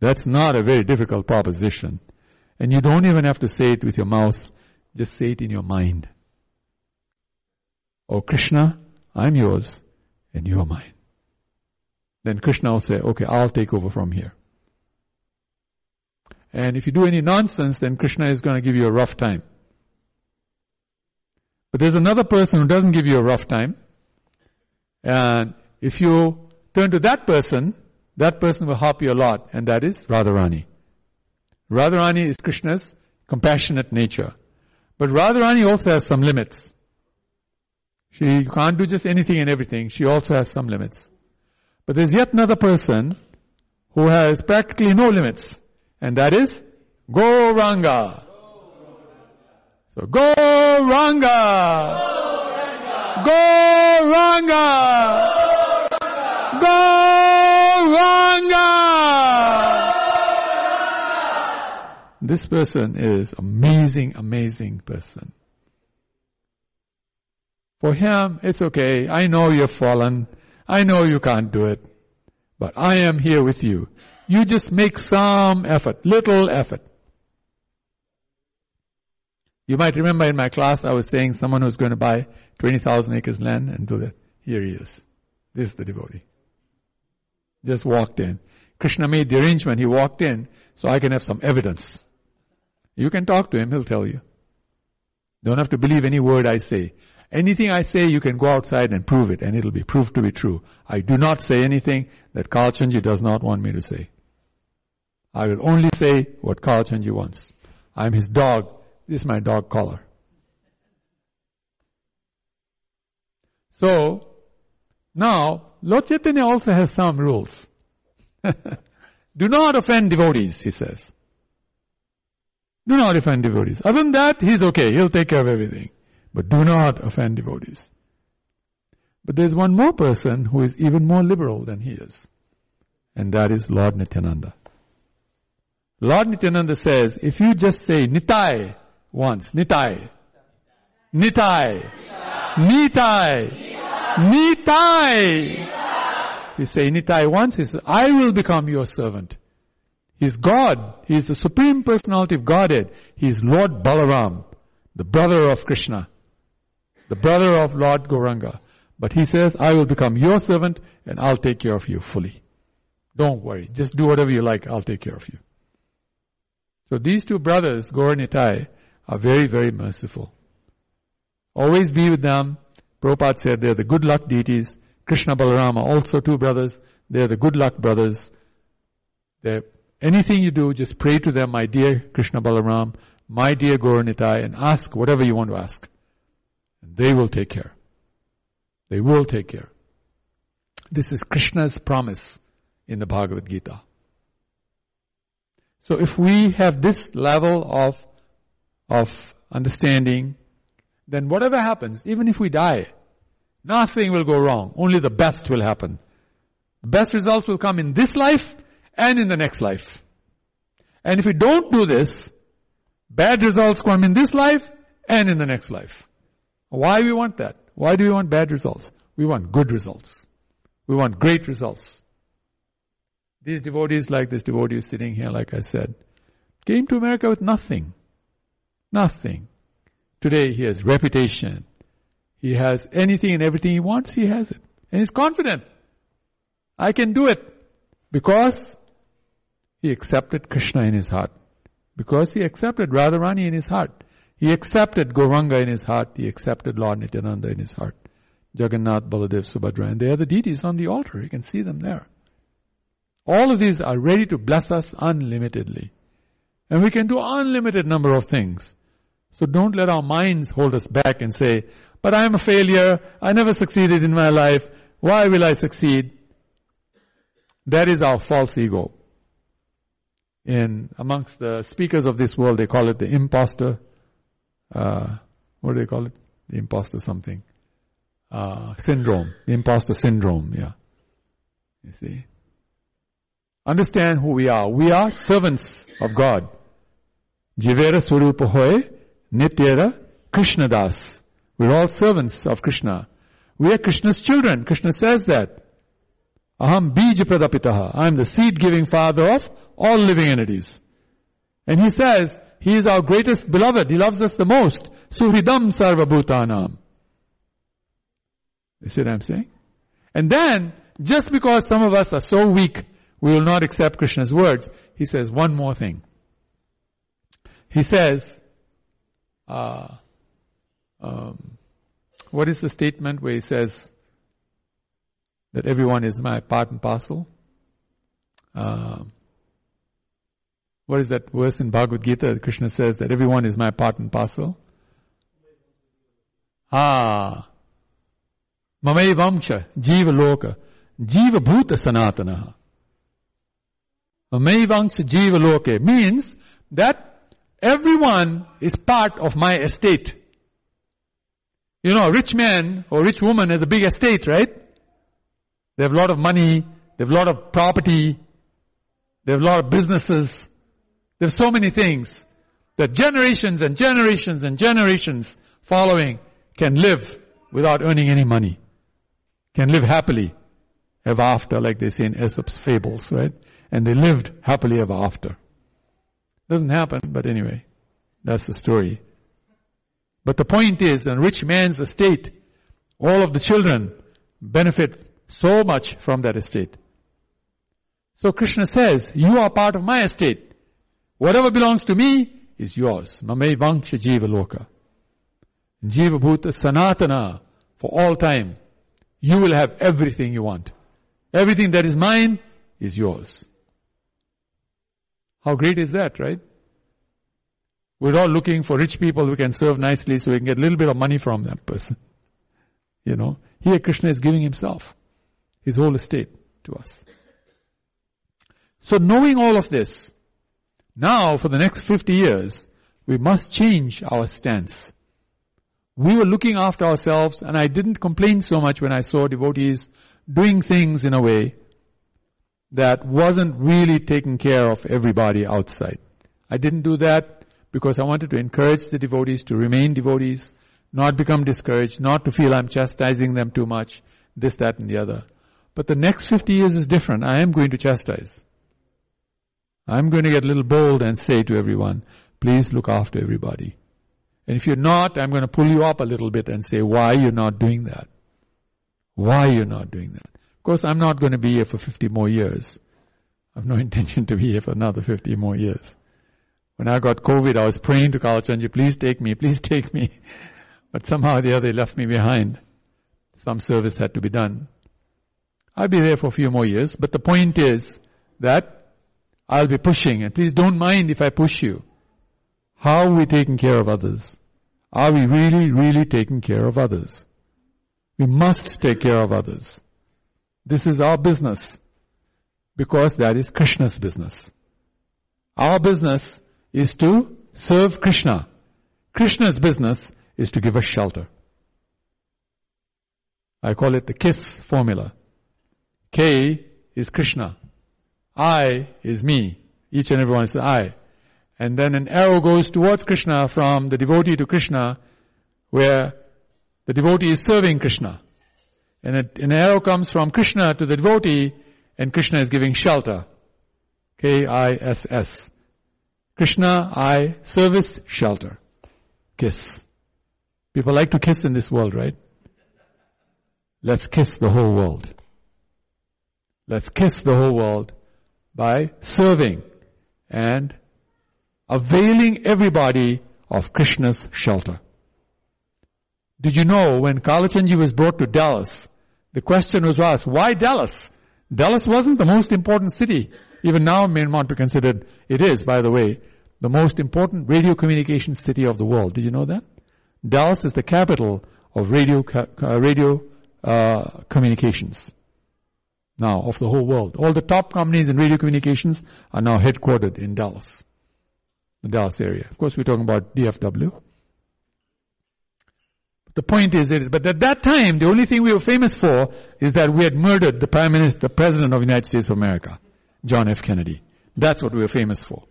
That's not a very difficult proposition. And you don't even have to say it with your mouth, just say it in your mind. Oh Krishna, I'm yours and you are mine. Then Krishna will say, okay, I'll take over from here. And if you do any nonsense, then Krishna is going to give you a rough time. But there's another person who doesn't give you a rough time. And if you turn to that person, that person will help you a lot, and that is Radharani. Radharani is Krishna's compassionate nature. But Radharani also has some limits. She can't do just anything and everything. She also has some limits. But there's yet another person who has practically no limits, and that is Gauranga. So! Go Ranga! Go Ranga! This person is amazing, amazing person. For him, it's okay. I know you've fallen. I know you can't do it. But I am here with you. You just make some effort, little effort. You might remember in my class I was saying someone who's going to buy 20,000 acres land and do that. Here he is. This is the devotee. Just walked in. Krishna made the arrangement. He walked in so I can have some evidence. You can talk to him. He'll tell you. Don't have to believe any word I say. Anything I say, you can go outside and prove it, and it'll be proved to be true. I do not say anything that Kalachandji does not want me to say. I will only say what Kalachandji wants. I'm his dog. This is my dog collar. So, now, Lord Chaitanya also has some rules. Do not offend devotees, he says. Do not offend devotees. Other than that, he's okay. He'll take care of everything. But do not offend devotees. But there's one more person who is even more liberal than he is. And that is Lord Nityananda. Lord Nityananda says, if you just say Nitai, once. Nitai. Nitai. Nitai. Nitai. You say Nitai once, he says, I will become your servant. He's God. He's the Supreme Personality of Godhead. He's Lord Balaram, the brother of Krishna, the brother of Lord Gauranga. But he says, I will become your servant and I'll take care of you fully. Don't worry. Just do whatever you like. I'll take care of you. So these two brothers, Gaur and Nitai, are very, very merciful. Always be with them. Prabhupada said they're the good luck deities. Krishna Balarama, also two brothers. They're the good luck brothers. They're, anything you do, just pray to them, my dear Krishna Balaram, my dear Gauranitai, and ask whatever you want to ask. And they will take care. They will take care. This is Krishna's promise in the Bhagavad Gita. So if we have this level of, of understanding, then whatever happens, even if we die, nothing will go wrong. Only the best will happen. Best results will come in this life and in the next life. And if we don't do this, bad results come in this life and in the next life. Why we want that? Why do we want bad results? We want good results. We want great results. These devotees, like this devotee sitting here, like I said, came to America with nothing. Nothing. Today he has reputation. He has anything and everything he wants, he has it. And he's confident. I can do it. Because he accepted Krishna in his heart. Because he accepted Radharani in his heart. He accepted Gauranga in his heart. He accepted Lord Nityananda in his heart. Jagannath, Baladev, Subhadra. And they are the deities on the altar. You can see them there. All of these are ready to bless us unlimitedly. And we can do unlimited number of things. So don't let our minds hold us back and say, but I am a failure. I never succeeded in my life. Why will I succeed? That is our false ego. In amongst the speakers of this world, they call it the imposter. Uh, what do they call it? The imposter something. Uh, syndrome. The imposter syndrome, yeah. You see? Understand who we are. We are servants of God. Jivera Swarupa Hoy, Nityera Krishna Das. We're all servants of Krishna. We are Krishna's children. Krishna says that. Aham bija pradapitaha. I am the seed giving father of all living entities. And he says, he is our greatest beloved. He loves us the most. Suhridam sarva bhutanam. You see what I'm saying? And then, just because some of us are so weak we will not accept Krishna's words. He says one more thing. He says, uh, um, what is the statement where he says that everyone is my part and parcel? Uh, what is that verse in Bhagavad Gita? Krishna says that everyone is my part and parcel. Ah, mamai vamsha jiva loka jiva bhuta sanatana. Maivangsa Jiva Loke means that everyone is part of my estate. You know, a rich man or rich woman has a big estate, right? They have a lot of money, they have a lot of property, they have a lot of businesses, they have so many things that generations and generations and generations following can live without earning any money. Can live happily ever after, like they say in Aesop's fables, right? and they lived happily ever after. Doesn't happen, but anyway, that's the story. But the point is, a rich man's estate, all of the children benefit so much from that estate. So Krishna says, you are part of my estate. Whatever belongs to me is yours. Mame vanksha jiva loka. Jiva bhuta sanatana for all time. You will have everything you want. Everything that is mine is yours. How great is that, right? We're all looking for rich people who can serve nicely so we can get a little bit of money from that person. You know, here Krishna is giving himself, his whole estate to us. So knowing all of this, now for the next 50 years, we must change our stance. We were looking after ourselves and I didn't complain so much when I saw devotees doing things in a way that wasn't really taking care of everybody outside. I didn't do that because I wanted to encourage the devotees to remain devotees, not become discouraged, not to feel I'm chastising them too much, this, that, and the other. But the next 50 years is different. I am going to chastise. I'm going to get a little bold and say to everyone, please look after everybody. And if you're not, I'm going to pull you up a little bit and say, why you're not doing that? Why you're not doing that? Of course, I'm not going to be here for 50 more years. I have no intention to be here for another 50 more years. When I got COVID, I was praying to Kalachandji, please take me, please take me. But somehow or the other, they left me behind. Some service had to be done. I'll be there for a few more years, but the point is that I'll be pushing, and please don't mind if I push you. How are we taking care of others? Are we really, really taking care of others? We must take care of others. This is our business because that is Krishna's business. Our business is to serve Krishna. Krishna's business is to give us shelter. I call it the KISS formula. K is Krishna. I is me. Each and every one is I. And then an arrow goes towards Krishna from the devotee to Krishna where the devotee is serving Krishna. And an arrow comes from Krishna to the devotee and Krishna is giving shelter. K-I-S-S. Krishna, I, service, shelter. Kiss. People like to kiss in this world, right? Let's kiss the whole world. Let's kiss the whole world by serving and availing everybody of Krishna's shelter. Did you know when Kalachandji was brought to Dallas, the question was asked, why Dallas? Dallas wasn't the most important city. Even now not be considered, it is, by the way, the most important radio communication city of the world. Did you know that? Dallas is the capital of radio, uh, radio uh, communications. Now, of the whole world. All the top companies in radio communications are now headquartered in Dallas. The Dallas area. Of course, we're talking about DFW. The point is, it is, but at that time, the only thing we were famous for is that we had murdered the Prime Minister, the President of the United States of America, John F. Kennedy. That's what we were famous for.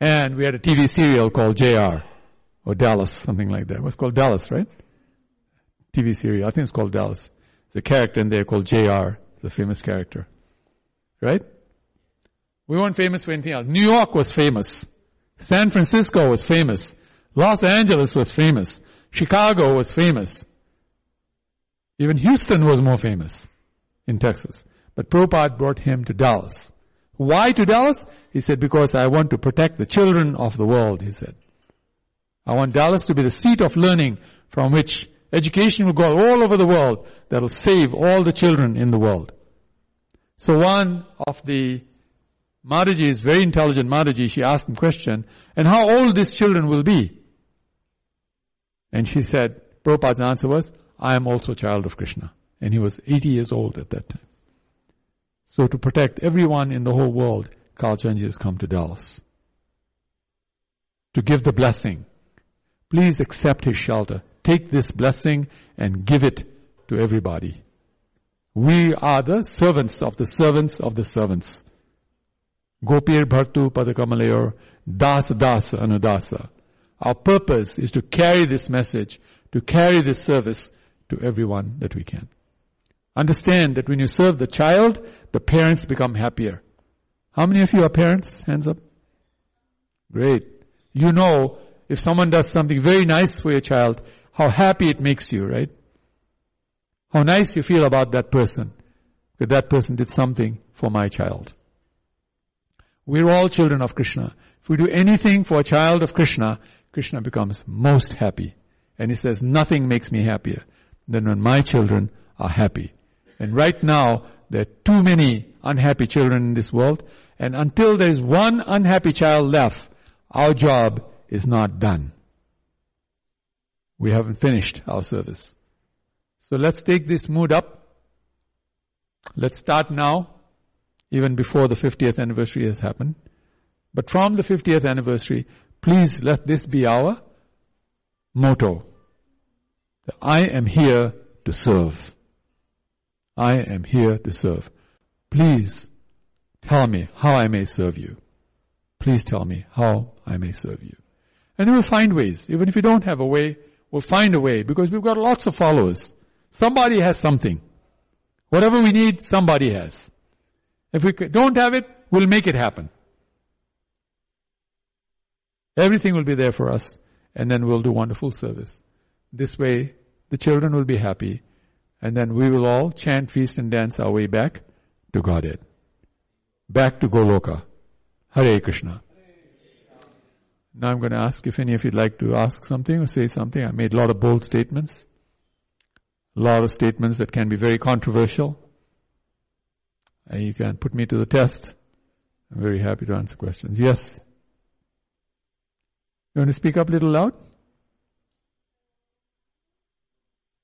And we had a TV serial called JR, or Dallas, something like that. It was called Dallas, right? TV serial. I think it's called Dallas. There's a character in there called JR, the famous character. Right? We weren't famous for anything else. New York was famous. San Francisco was famous. Los Angeles was famous. Chicago was famous. Even Houston was more famous in Texas. But Prabhupada brought him to Dallas. Why to Dallas? He said, because I want to protect the children of the world, he said. I want Dallas to be the seat of learning from which education will go all over the world that will save all the children in the world. So one of the Mataji very intelligent Mataji, she asked him question, and how old these children will be? And she said, Prabhupada's answer was, I am also a child of Krishna. And he was 80 years old at that time. So to protect everyone in the whole world, Kalachandji has come to Dallas. To give the blessing. Please accept his shelter. Take this blessing and give it to everybody. We are the servants of the servants of the servants. Gopir Bhartu Padakamalayur Das Das Anudasa. Our purpose is to carry this message, to carry this service to everyone that we can. Understand that when you serve the child, the parents become happier. How many of you are parents? Hands up. Great. You know if someone does something very nice for your child, how happy it makes you, right? How nice you feel about that person. Because that person did something for my child. We're all children of Krishna. If we do anything for a child of Krishna, Krishna becomes most happy. And he says, nothing makes me happier than when my children are happy. And right now, there are too many unhappy children in this world. And until there is one unhappy child left, our job is not done. We haven't finished our service. So let's take this mood up. Let's start now, even before the 50th anniversary has happened. But from the 50th anniversary, Please let this be our motto. I am here to serve. I am here to serve. Please tell me how I may serve you. Please tell me how I may serve you. And we'll find ways. Even if we don't have a way, we'll find a way because we've got lots of followers. Somebody has something. Whatever we need, somebody has. If we don't have it, we'll make it happen. Everything will be there for us, and then we'll do wonderful service. This way, the children will be happy, and then we will all chant, feast, and dance our way back to Godhead. Back to Goloka. Hare Krishna. Now I'm going to ask if any of you'd like to ask something or say something. I made a lot of bold statements. A lot of statements that can be very controversial. And you can put me to the test. I'm very happy to answer questions. Yes. You want to speak up a little loud?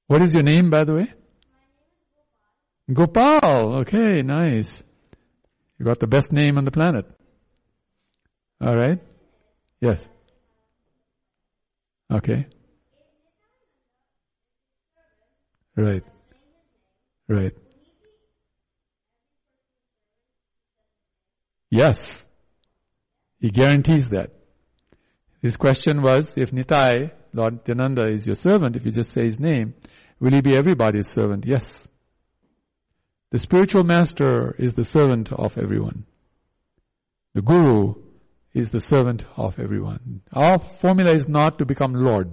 What is your name, by the way? Gopal. Okay, nice. You got the best name on the planet. All right. Yes. Okay. Right. Right. Yes. He guarantees that. His question was, if Nitai, Lord Nityananda is your servant, if you just say his name, will he be everybody's servant? Yes. The spiritual master is the servant of everyone. The guru is the servant of everyone. Our formula is not to become Lord.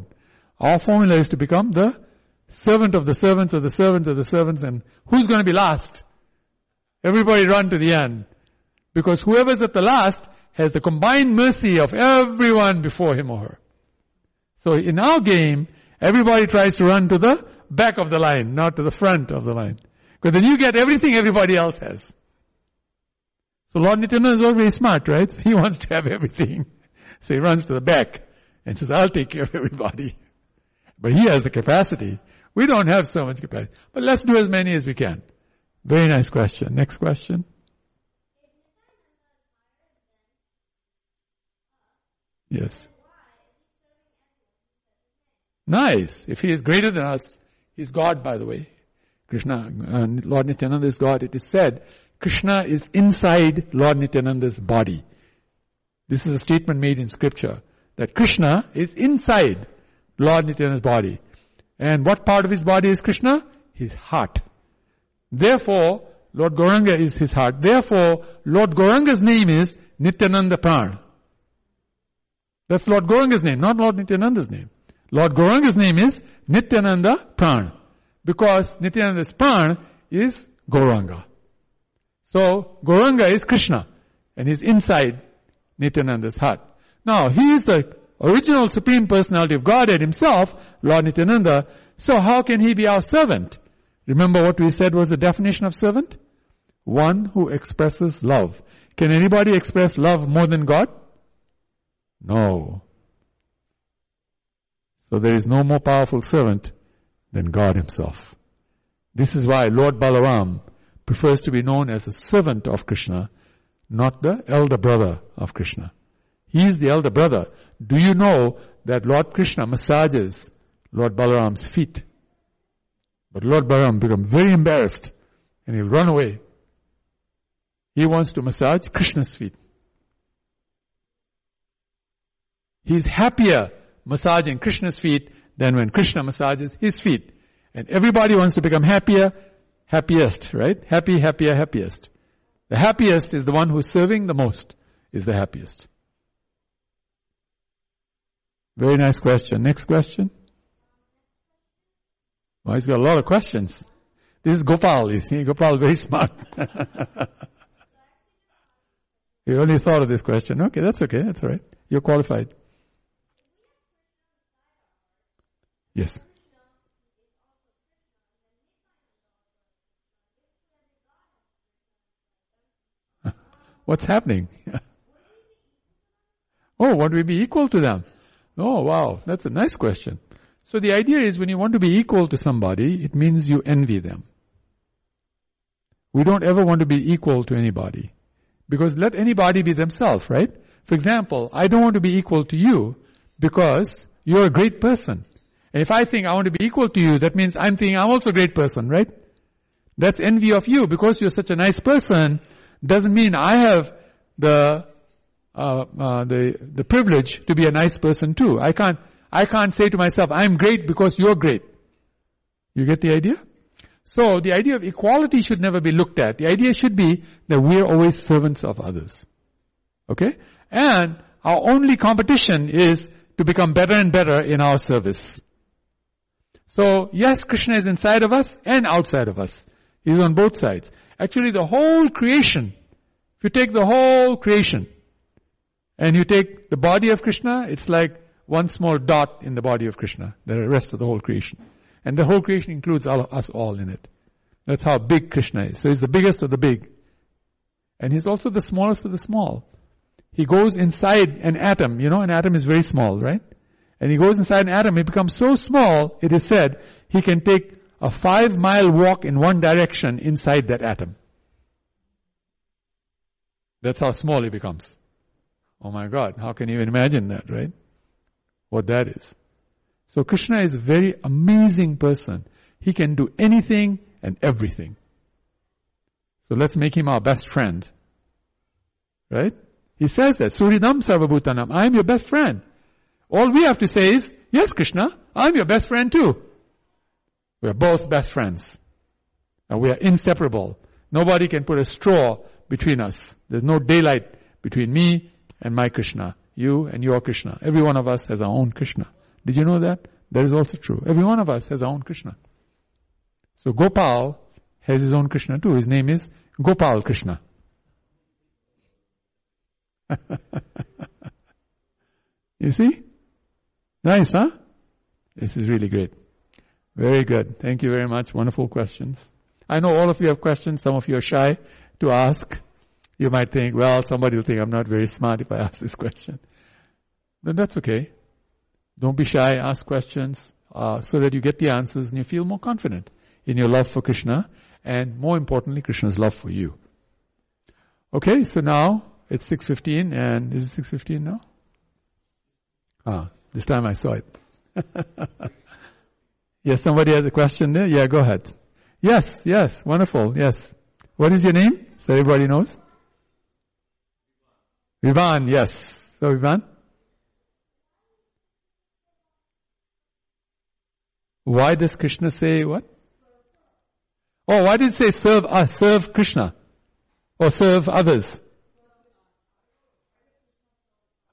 Our formula is to become the servant of the servants of the servants of the servants and who's going to be last? Everybody run to the end. Because whoever's at the last has the combined mercy of everyone before him or her. So in our game, everybody tries to run to the back of the line, not to the front of the line. Because then you get everything everybody else has. So Lord Nityananda is always smart, right? He wants to have everything. So he runs to the back and says, I'll take care of everybody. But he has the capacity. We don't have so much capacity. But let's do as many as we can. Very nice question. Next question. Yes. Nice. If he is greater than us, he's God, by the way. Krishna, uh, Lord Nityananda is God. It is said, Krishna is inside Lord Nityananda's body. This is a statement made in scripture, that Krishna is inside Lord Nityananda's body. And what part of his body is Krishna? His heart. Therefore, Lord Gauranga is his heart. Therefore, Lord Gauranga's name is Nityananda Pran. That's Lord Gauranga's name, not Lord Nityananda's name. Lord Gauranga's name is Nityananda Pran. Because Nityananda's Pran is Gauranga. So, Gauranga is Krishna. And he's inside Nityananda's heart. Now, he is the original Supreme Personality of Godhead himself, Lord Nityananda. So how can he be our servant? Remember what we said was the definition of servant? One who expresses love. Can anybody express love more than God? No. So there is no more powerful servant than God himself. This is why Lord Balaram prefers to be known as a servant of Krishna, not the elder brother of Krishna. He is the elder brother. Do you know that Lord Krishna massages Lord Balaram's feet? But Lord Balaram becomes very embarrassed and he'll run away. He wants to massage Krishna's feet. He's happier massaging Krishna's feet than when Krishna massages his feet. And everybody wants to become happier, happiest, right? Happy, happier, happiest. The happiest is the one who's serving the most, is the happiest. Very nice question. Next question. Well, he's got a lot of questions. This is Gopal, you see. Gopal very smart. you only thought of this question. Okay, that's okay. That's all right. You're qualified. Yes. What's happening? oh, want we be equal to them? Oh, wow. That's a nice question. So the idea is when you want to be equal to somebody, it means you envy them. We don't ever want to be equal to anybody. Because let anybody be themselves, right? For example, I don't want to be equal to you because you're a great person. If I think I want to be equal to you, that means I'm thinking I'm also a great person, right? That's envy of you because you're such a nice person doesn't mean I have the uh, uh, the the privilege to be a nice person too. I can't I can't say to myself I'm great because you're great. You get the idea? So the idea of equality should never be looked at. The idea should be that we're always servants of others. Okay? And our only competition is to become better and better in our service. So yes, Krishna is inside of us and outside of us. He's on both sides. Actually the whole creation, if you take the whole creation, and you take the body of Krishna, it's like one small dot in the body of Krishna, the rest of the whole creation. And the whole creation includes all, us all in it. That's how big Krishna is. So he's the biggest of the big. And he's also the smallest of the small. He goes inside an atom. You know, an atom is very small, right? And he goes inside an atom. he becomes so small, it is said, he can take a five mile walk in one direction inside that atom. That's how small he becomes. Oh my God, how can you imagine that, right? What that is. So Krishna is a very amazing person. He can do anything and everything. So let's make him our best friend. Right? He says that, Suridam Sarvabhutanam, I am your best friend. All we have to say is, yes Krishna, I'm your best friend too. We are both best friends. And we are inseparable. Nobody can put a straw between us. There's no daylight between me and my Krishna. You and your Krishna. Every one of us has our own Krishna. Did you know that? That is also true. Every one of us has our own Krishna. So Gopal has his own Krishna too. His name is Gopal Krishna. you see? Nice, huh? This is really great. Very good. Thank you very much. Wonderful questions. I know all of you have questions. Some of you are shy to ask. You might think, well, somebody will think I'm not very smart if I ask this question. Then that's okay. Don't be shy. Ask questions uh, so that you get the answers and you feel more confident in your love for Krishna and more importantly, Krishna's love for you. Okay, so now it's 6.15 and is it 6.15 now? Ah, this time I saw it. yes, somebody has a question there? Yeah, go ahead. Yes, yes, wonderful, yes. What is your name? So everybody knows? Vivan, yes. So Vivan? Why does Krishna say what? Oh, why did it say serve us, serve Krishna? Or serve others?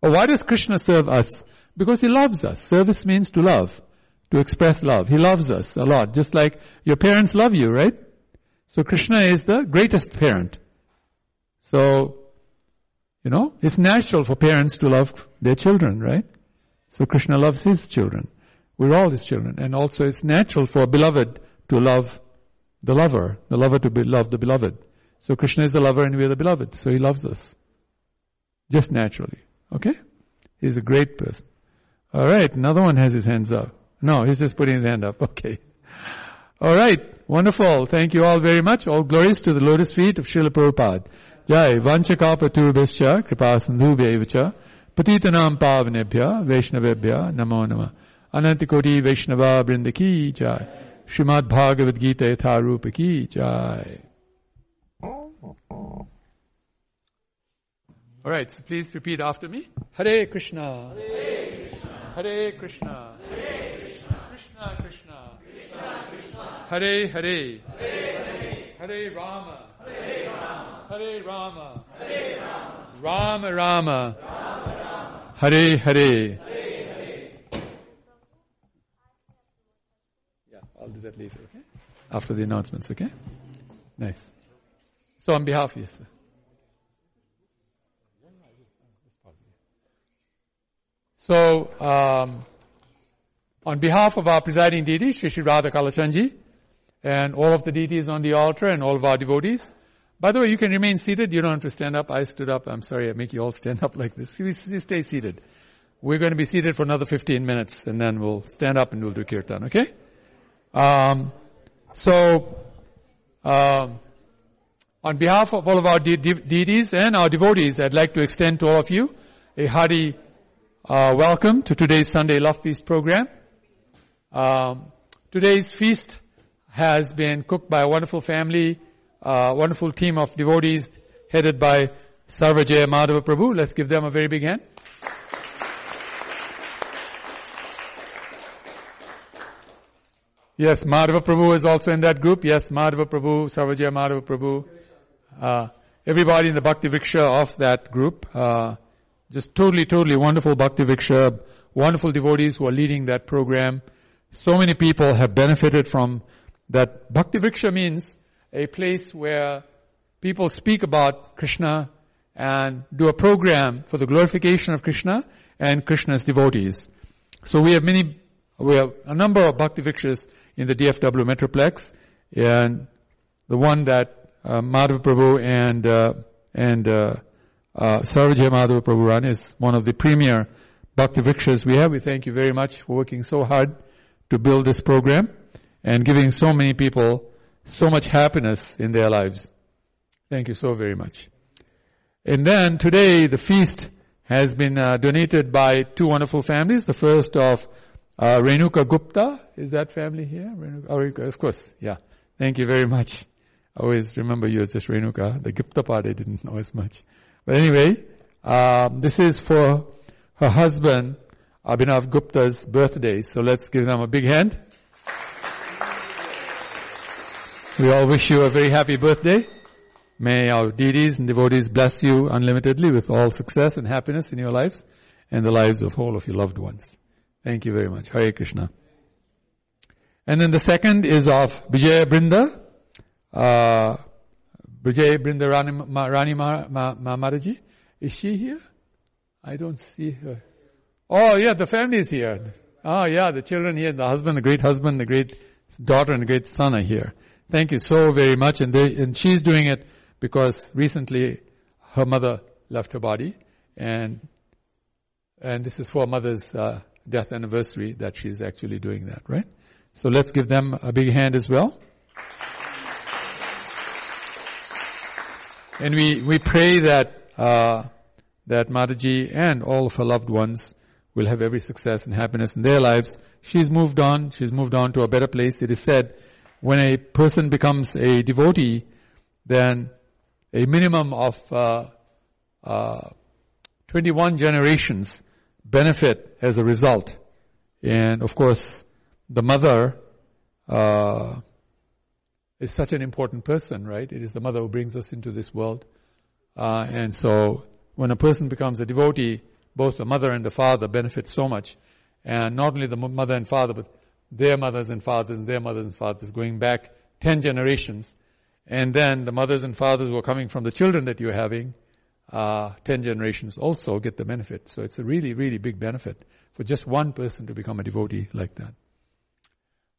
Or why does Krishna serve us? Because He loves us. Service means to love, to express love. He loves us a lot, just like your parents love you, right? So Krishna is the greatest parent. So, you know, it's natural for parents to love their children, right? So Krishna loves his children. We're all his children. And also it's natural for a beloved to love the lover, the lover to be, love the beloved. So Krishna is the lover and we are the beloved. So he loves us. Just naturally. Okay? He's a great person. Alright, another one has his hands up. No, he's just putting his hand up. Okay. Alright, wonderful. Thank you all very much. All glories to the lotus feet of Srila Prabhupada. Jai, vanchakapa turbhischa, kripa sandhubhya patitanam pavanebhya, vaishnavebhya, namo namah. Anantikoti Vaishnava Brindaki Jai. Srimad Bhagavad Gita Yatharupa Ki Jai. Alright, so please repeat after me. Hare Krishna. Hare Krishna. Hare Krishna. Hare Krishna. Krishna. Hare Hare. Hare Rama. Hare Rama. Hare Rama. Rama. Rama Rama. Rama Rama. Hare Hare. Hare I'll do that later, okay? After the announcements, okay? Nice. So on behalf, of yes, sir. So, um, on behalf of our presiding deity, Sri Sri Radha Kalachandji, and all of the deities on the altar and all of our devotees, by the way, you can remain seated. You don't have to stand up. I stood up. I'm sorry I make you all stand up like this. You stay seated. We're going to be seated for another 15 minutes and then we'll stand up and we'll do kirtan, okay? Um, so, um, on behalf of all of our de- de- deities and our devotees, I'd like to extend to all of you a hearty uh, welcome to today's Sunday Love Feast program. Um, today's feast has been cooked by a wonderful family, uh, wonderful team of devotees headed by Sarvajaya Madhava Prabhu. Let's give them a very big hand. Yes, Madhava Prabhu is also in that group. Yes, Madhava Prabhu, Sarvajaya Madhava Prabhu. Uh, everybody in the Bhakti Vriksha of that group. Uh, just totally, totally wonderful Bhakti Vriksha, wonderful devotees who are leading that program. So many people have benefited from that. Bhakti Vriksha means a place where people speak about Krishna and do a program for the glorification of Krishna and Krishna's devotees. So we have many, we have a number of Bhakti Vrikshas in the DFW Metroplex, and the one that uh, Madhava Prabhu and uh, and uh, uh, Sarvajaya Madhava is one of the premier Bhakti Vrikshas we have. We thank you very much for working so hard to build this program. and giving so many people so much happiness in their lives. Thank you so very much. And then today the feast has been uh, donated by two wonderful families. The first of uh, Renuka Gupta. Is that family here? Renuka, oh, of course. Yeah. Thank you very much. I always remember you as just Renuka. The Gupta part I didn't know as much. But anyway, um, this is for her husband, Abhinav Gupta's birthday. So let's give them a big hand. We all wish you a very happy birthday. May our deities and devotees bless you unlimitedly with all success and happiness in your lives and the lives of all of your loved ones. Thank you very much. Hare Krishna. And then the second is of Vijay Brinda, uh, Vijay Brinda Rani, Maharaji. Is she here? I don't see her. Oh yeah, the family is here. Oh yeah, the children here, the husband, the great husband, the great daughter and the great son are here. Thank you so very much. And they, and she's doing it because recently her mother left her body and, and this is for mother's, uh, death anniversary that she's actually doing that, right? So let's give them a big hand as well. And we, we pray that, uh, that Mataji and all of her loved ones will have every success and happiness in their lives. She's moved on. She's moved on to a better place. It is said when a person becomes a devotee, then a minimum of uh, uh, 21 generations benefit as a result. And of course, the mother uh, is such an important person, right? It is the mother who brings us into this world. Uh, and so when a person becomes a devotee, both the mother and the father benefit so much. And not only the mother and father, but their mothers and fathers and their mothers and fathers going back 10 generations. And then the mothers and fathers who are coming from the children that you're having, uh, 10 generations also get the benefit. So it's a really, really big benefit for just one person to become a devotee like that.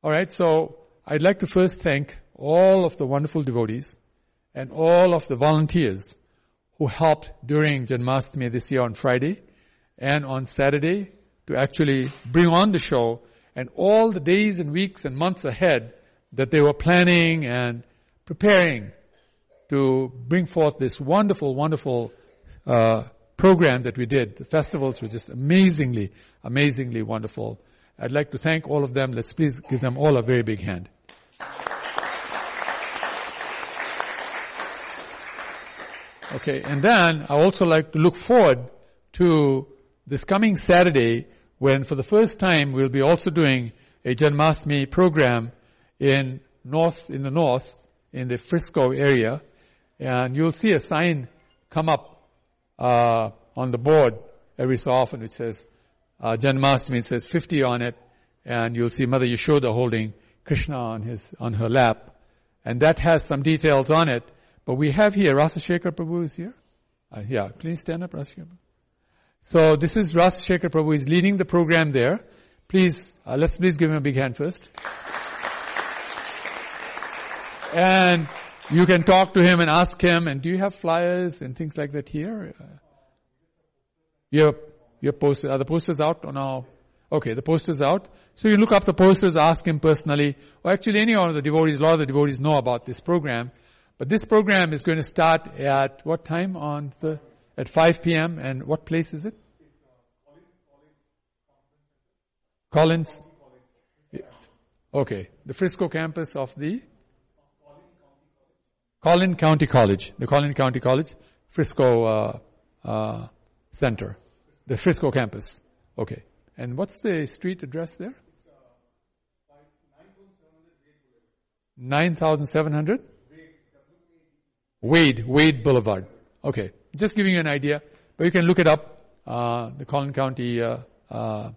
Alright, so I'd like to first thank all of the wonderful devotees and all of the volunteers who helped during Janmashtami this year on Friday and on Saturday to actually bring on the show and all the days and weeks and months ahead that they were planning and preparing to bring forth this wonderful, wonderful uh, program that we did. The festivals were just amazingly, amazingly wonderful. I'd like to thank all of them. Let's please give them all a very big hand. Okay, and then I also like to look forward to this coming Saturday when for the first time we'll be also doing a Janmashtami program in north, in the north, in the Frisco area. And you'll see a sign come up, uh, on the board every so often which says, uh, Janmashtami, it says 50 on it. And you'll see Mother Yashoda holding Krishna on his, on her lap. And that has some details on it but we have here, Rasa Shekhar Prabhu is here. Uh, yeah, please stand up, Rasa Shekhar. So this is Rasa Shekhar Prabhu. He's leading the program there. Please, uh, let's please give him a big hand first. And you can talk to him and ask him, and do you have flyers and things like that here? Uh, your, your posters, are the posters out on our, okay, the posters out. So you look up the posters, ask him personally, or actually any of the devotees, a lot of the devotees know about this program. But this program is going to start at what time on the, at 5 p.m. and what place is it? Collins? Okay. The Frisco campus of the? Collin County College. The Collin County College, Frisco, uh, uh, center. The Frisco campus. Okay. And what's the street address there? 9,700? Wade, Wade Boulevard. Okay, just giving you an idea, but you can look it up, uh, the Collin County uh, uh,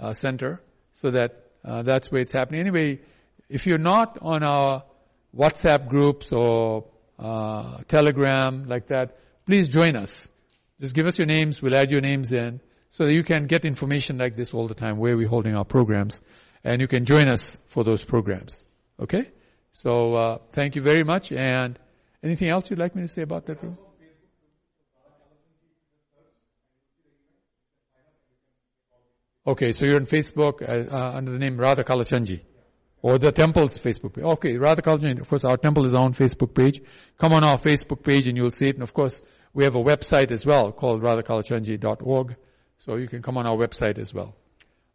uh Center, so that uh, that's where it's happening. Anyway, if you're not on our WhatsApp groups or uh, Telegram like that, please join us. Just give us your names. We'll add your names in so that you can get information like this all the time where we're holding our programs, and you can join us for those programs. Okay. So thank you very much and. Anything else you'd like me to say about that room? Okay, so you're on Facebook uh, uh, under the name Radha Kalachandji. or the temple's Facebook page. Okay, Radha Kalachandji, of course our temple is on Facebook page. Come on our Facebook page and you'll see it. And of course, we have a website as well called radhakalachanji.org. So you can come on our website as well.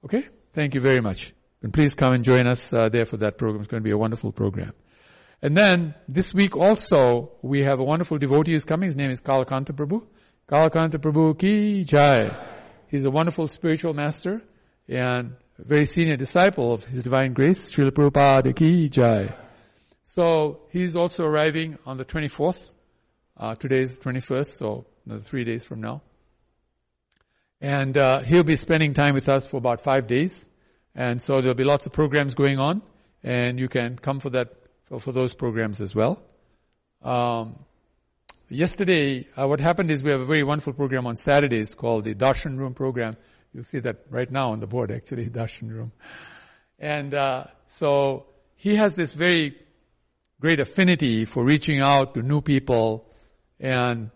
Okay? Thank you very much. And please come and join us uh, there for that program. It's going to be a wonderful program. And then this week also, we have a wonderful devotee who's coming. His name is Kalakanta Prabhu. Kalakanta Prabhu ki jai. He's a wonderful spiritual master and very senior disciple of His Divine Grace, Srila Prabhupada ki jai. So he's also arriving on the 24th. Uh, today is the 21st, so another three days from now. And uh, he'll be spending time with us for about five days. And so there'll be lots of programs going on, and you can come for that for, for those programs as well. Um, yesterday, uh, what happened is we have a very wonderful program on Saturdays called the Darshan Room program. You'll see that right now on the board, actually, Darshan Room. And uh, so he has this very great affinity for reaching out to new people and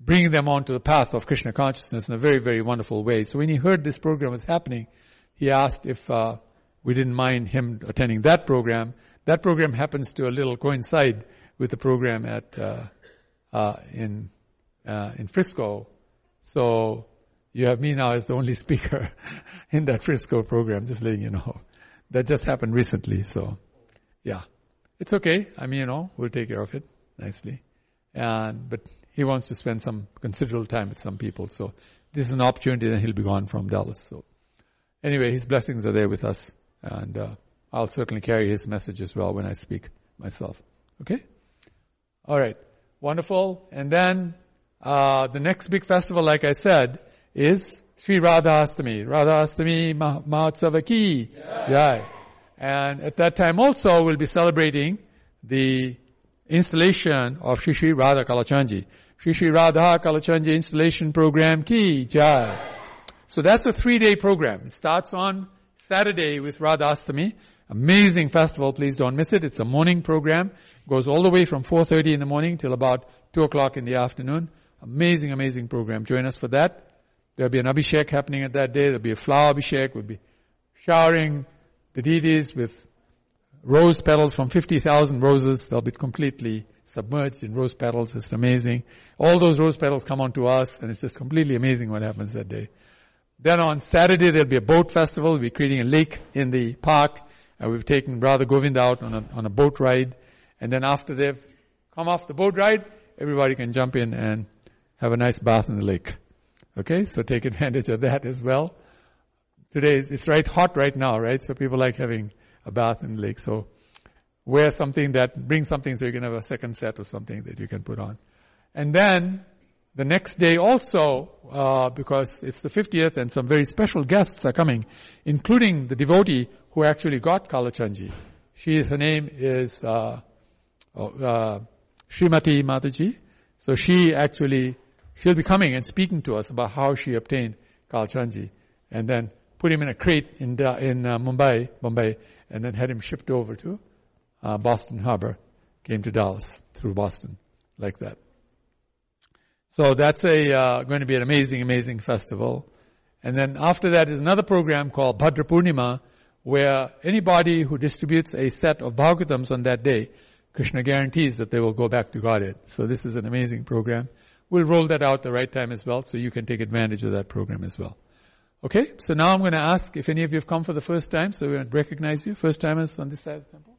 bringing them onto the path of Krishna consciousness in a very, very wonderful way. So when he heard this program was happening, he asked if uh, we didn't mind him attending that program. That program happens to a little coincide with the program at uh, uh, in uh, in Frisco. So you have me now as the only speaker in that Frisco program. Just letting you know, that just happened recently. So yeah, it's okay. I mean, you know, we'll take care of it nicely. And but he wants to spend some considerable time with some people. So this is an opportunity, and he'll be gone from Dallas. So anyway, his blessings are there with us, and uh, I'll certainly carry his message as well when I speak myself. Okay? All right. Wonderful. And then uh, the next big festival, like I said, is Sri Radha Astami. Radha Astami Mahotsava Ki Jai. And at that time also we'll be celebrating the installation of Sri Radha Kalachandji. Sri Radha Kalachandji installation program Ki Jai. So that's a three day program. It starts on Saturday with Radhastami. Amazing festival, please don't miss it. It's a morning program. Goes all the way from 4.30 in the morning till about 2 o'clock in the afternoon. Amazing, amazing program. Join us for that. There'll be an Abhishek happening at that day. There'll be a flower Abhishek. We'll be showering the deities with rose petals from 50,000 roses. They'll be completely submerged in rose petals. It's amazing. All those rose petals come onto us and it's just completely amazing what happens that day. Then on Saturday there'll be a boat festival. We'll be creating a lake in the park and we've taken Radha Govind out on a, on a boat ride. And then after they've come off the boat ride, everybody can jump in and have a nice bath in the lake. Okay, so take advantage of that as well. Today, it's right hot right now, right? So people like having a bath in the lake. So wear something that, bring something so you can have a second set or something that you can put on. And then, the next day also, uh, because it's the 50th and some very special guests are coming, including the devotee who actually got Kalachandji. She, is her name is, uh, oh, uh, Srimati Mataji. So she actually, she'll be coming and speaking to us about how she obtained Kalachandji and then put him in a crate in, in uh, Mumbai, Bombay, and then had him shipped over to uh, Boston Harbor, came to Dallas through Boston, like that. So that's a uh, going to be an amazing, amazing festival. And then after that is another program called Bhadra Purnima, where anybody who distributes a set of Bhagavatams on that day, Krishna guarantees that they will go back to Godhead. So this is an amazing program. We'll roll that out the right time as well, so you can take advantage of that program as well. Okay, so now I'm going to ask if any of you have come for the first time, so we recognize you, first timers on this side of the temple.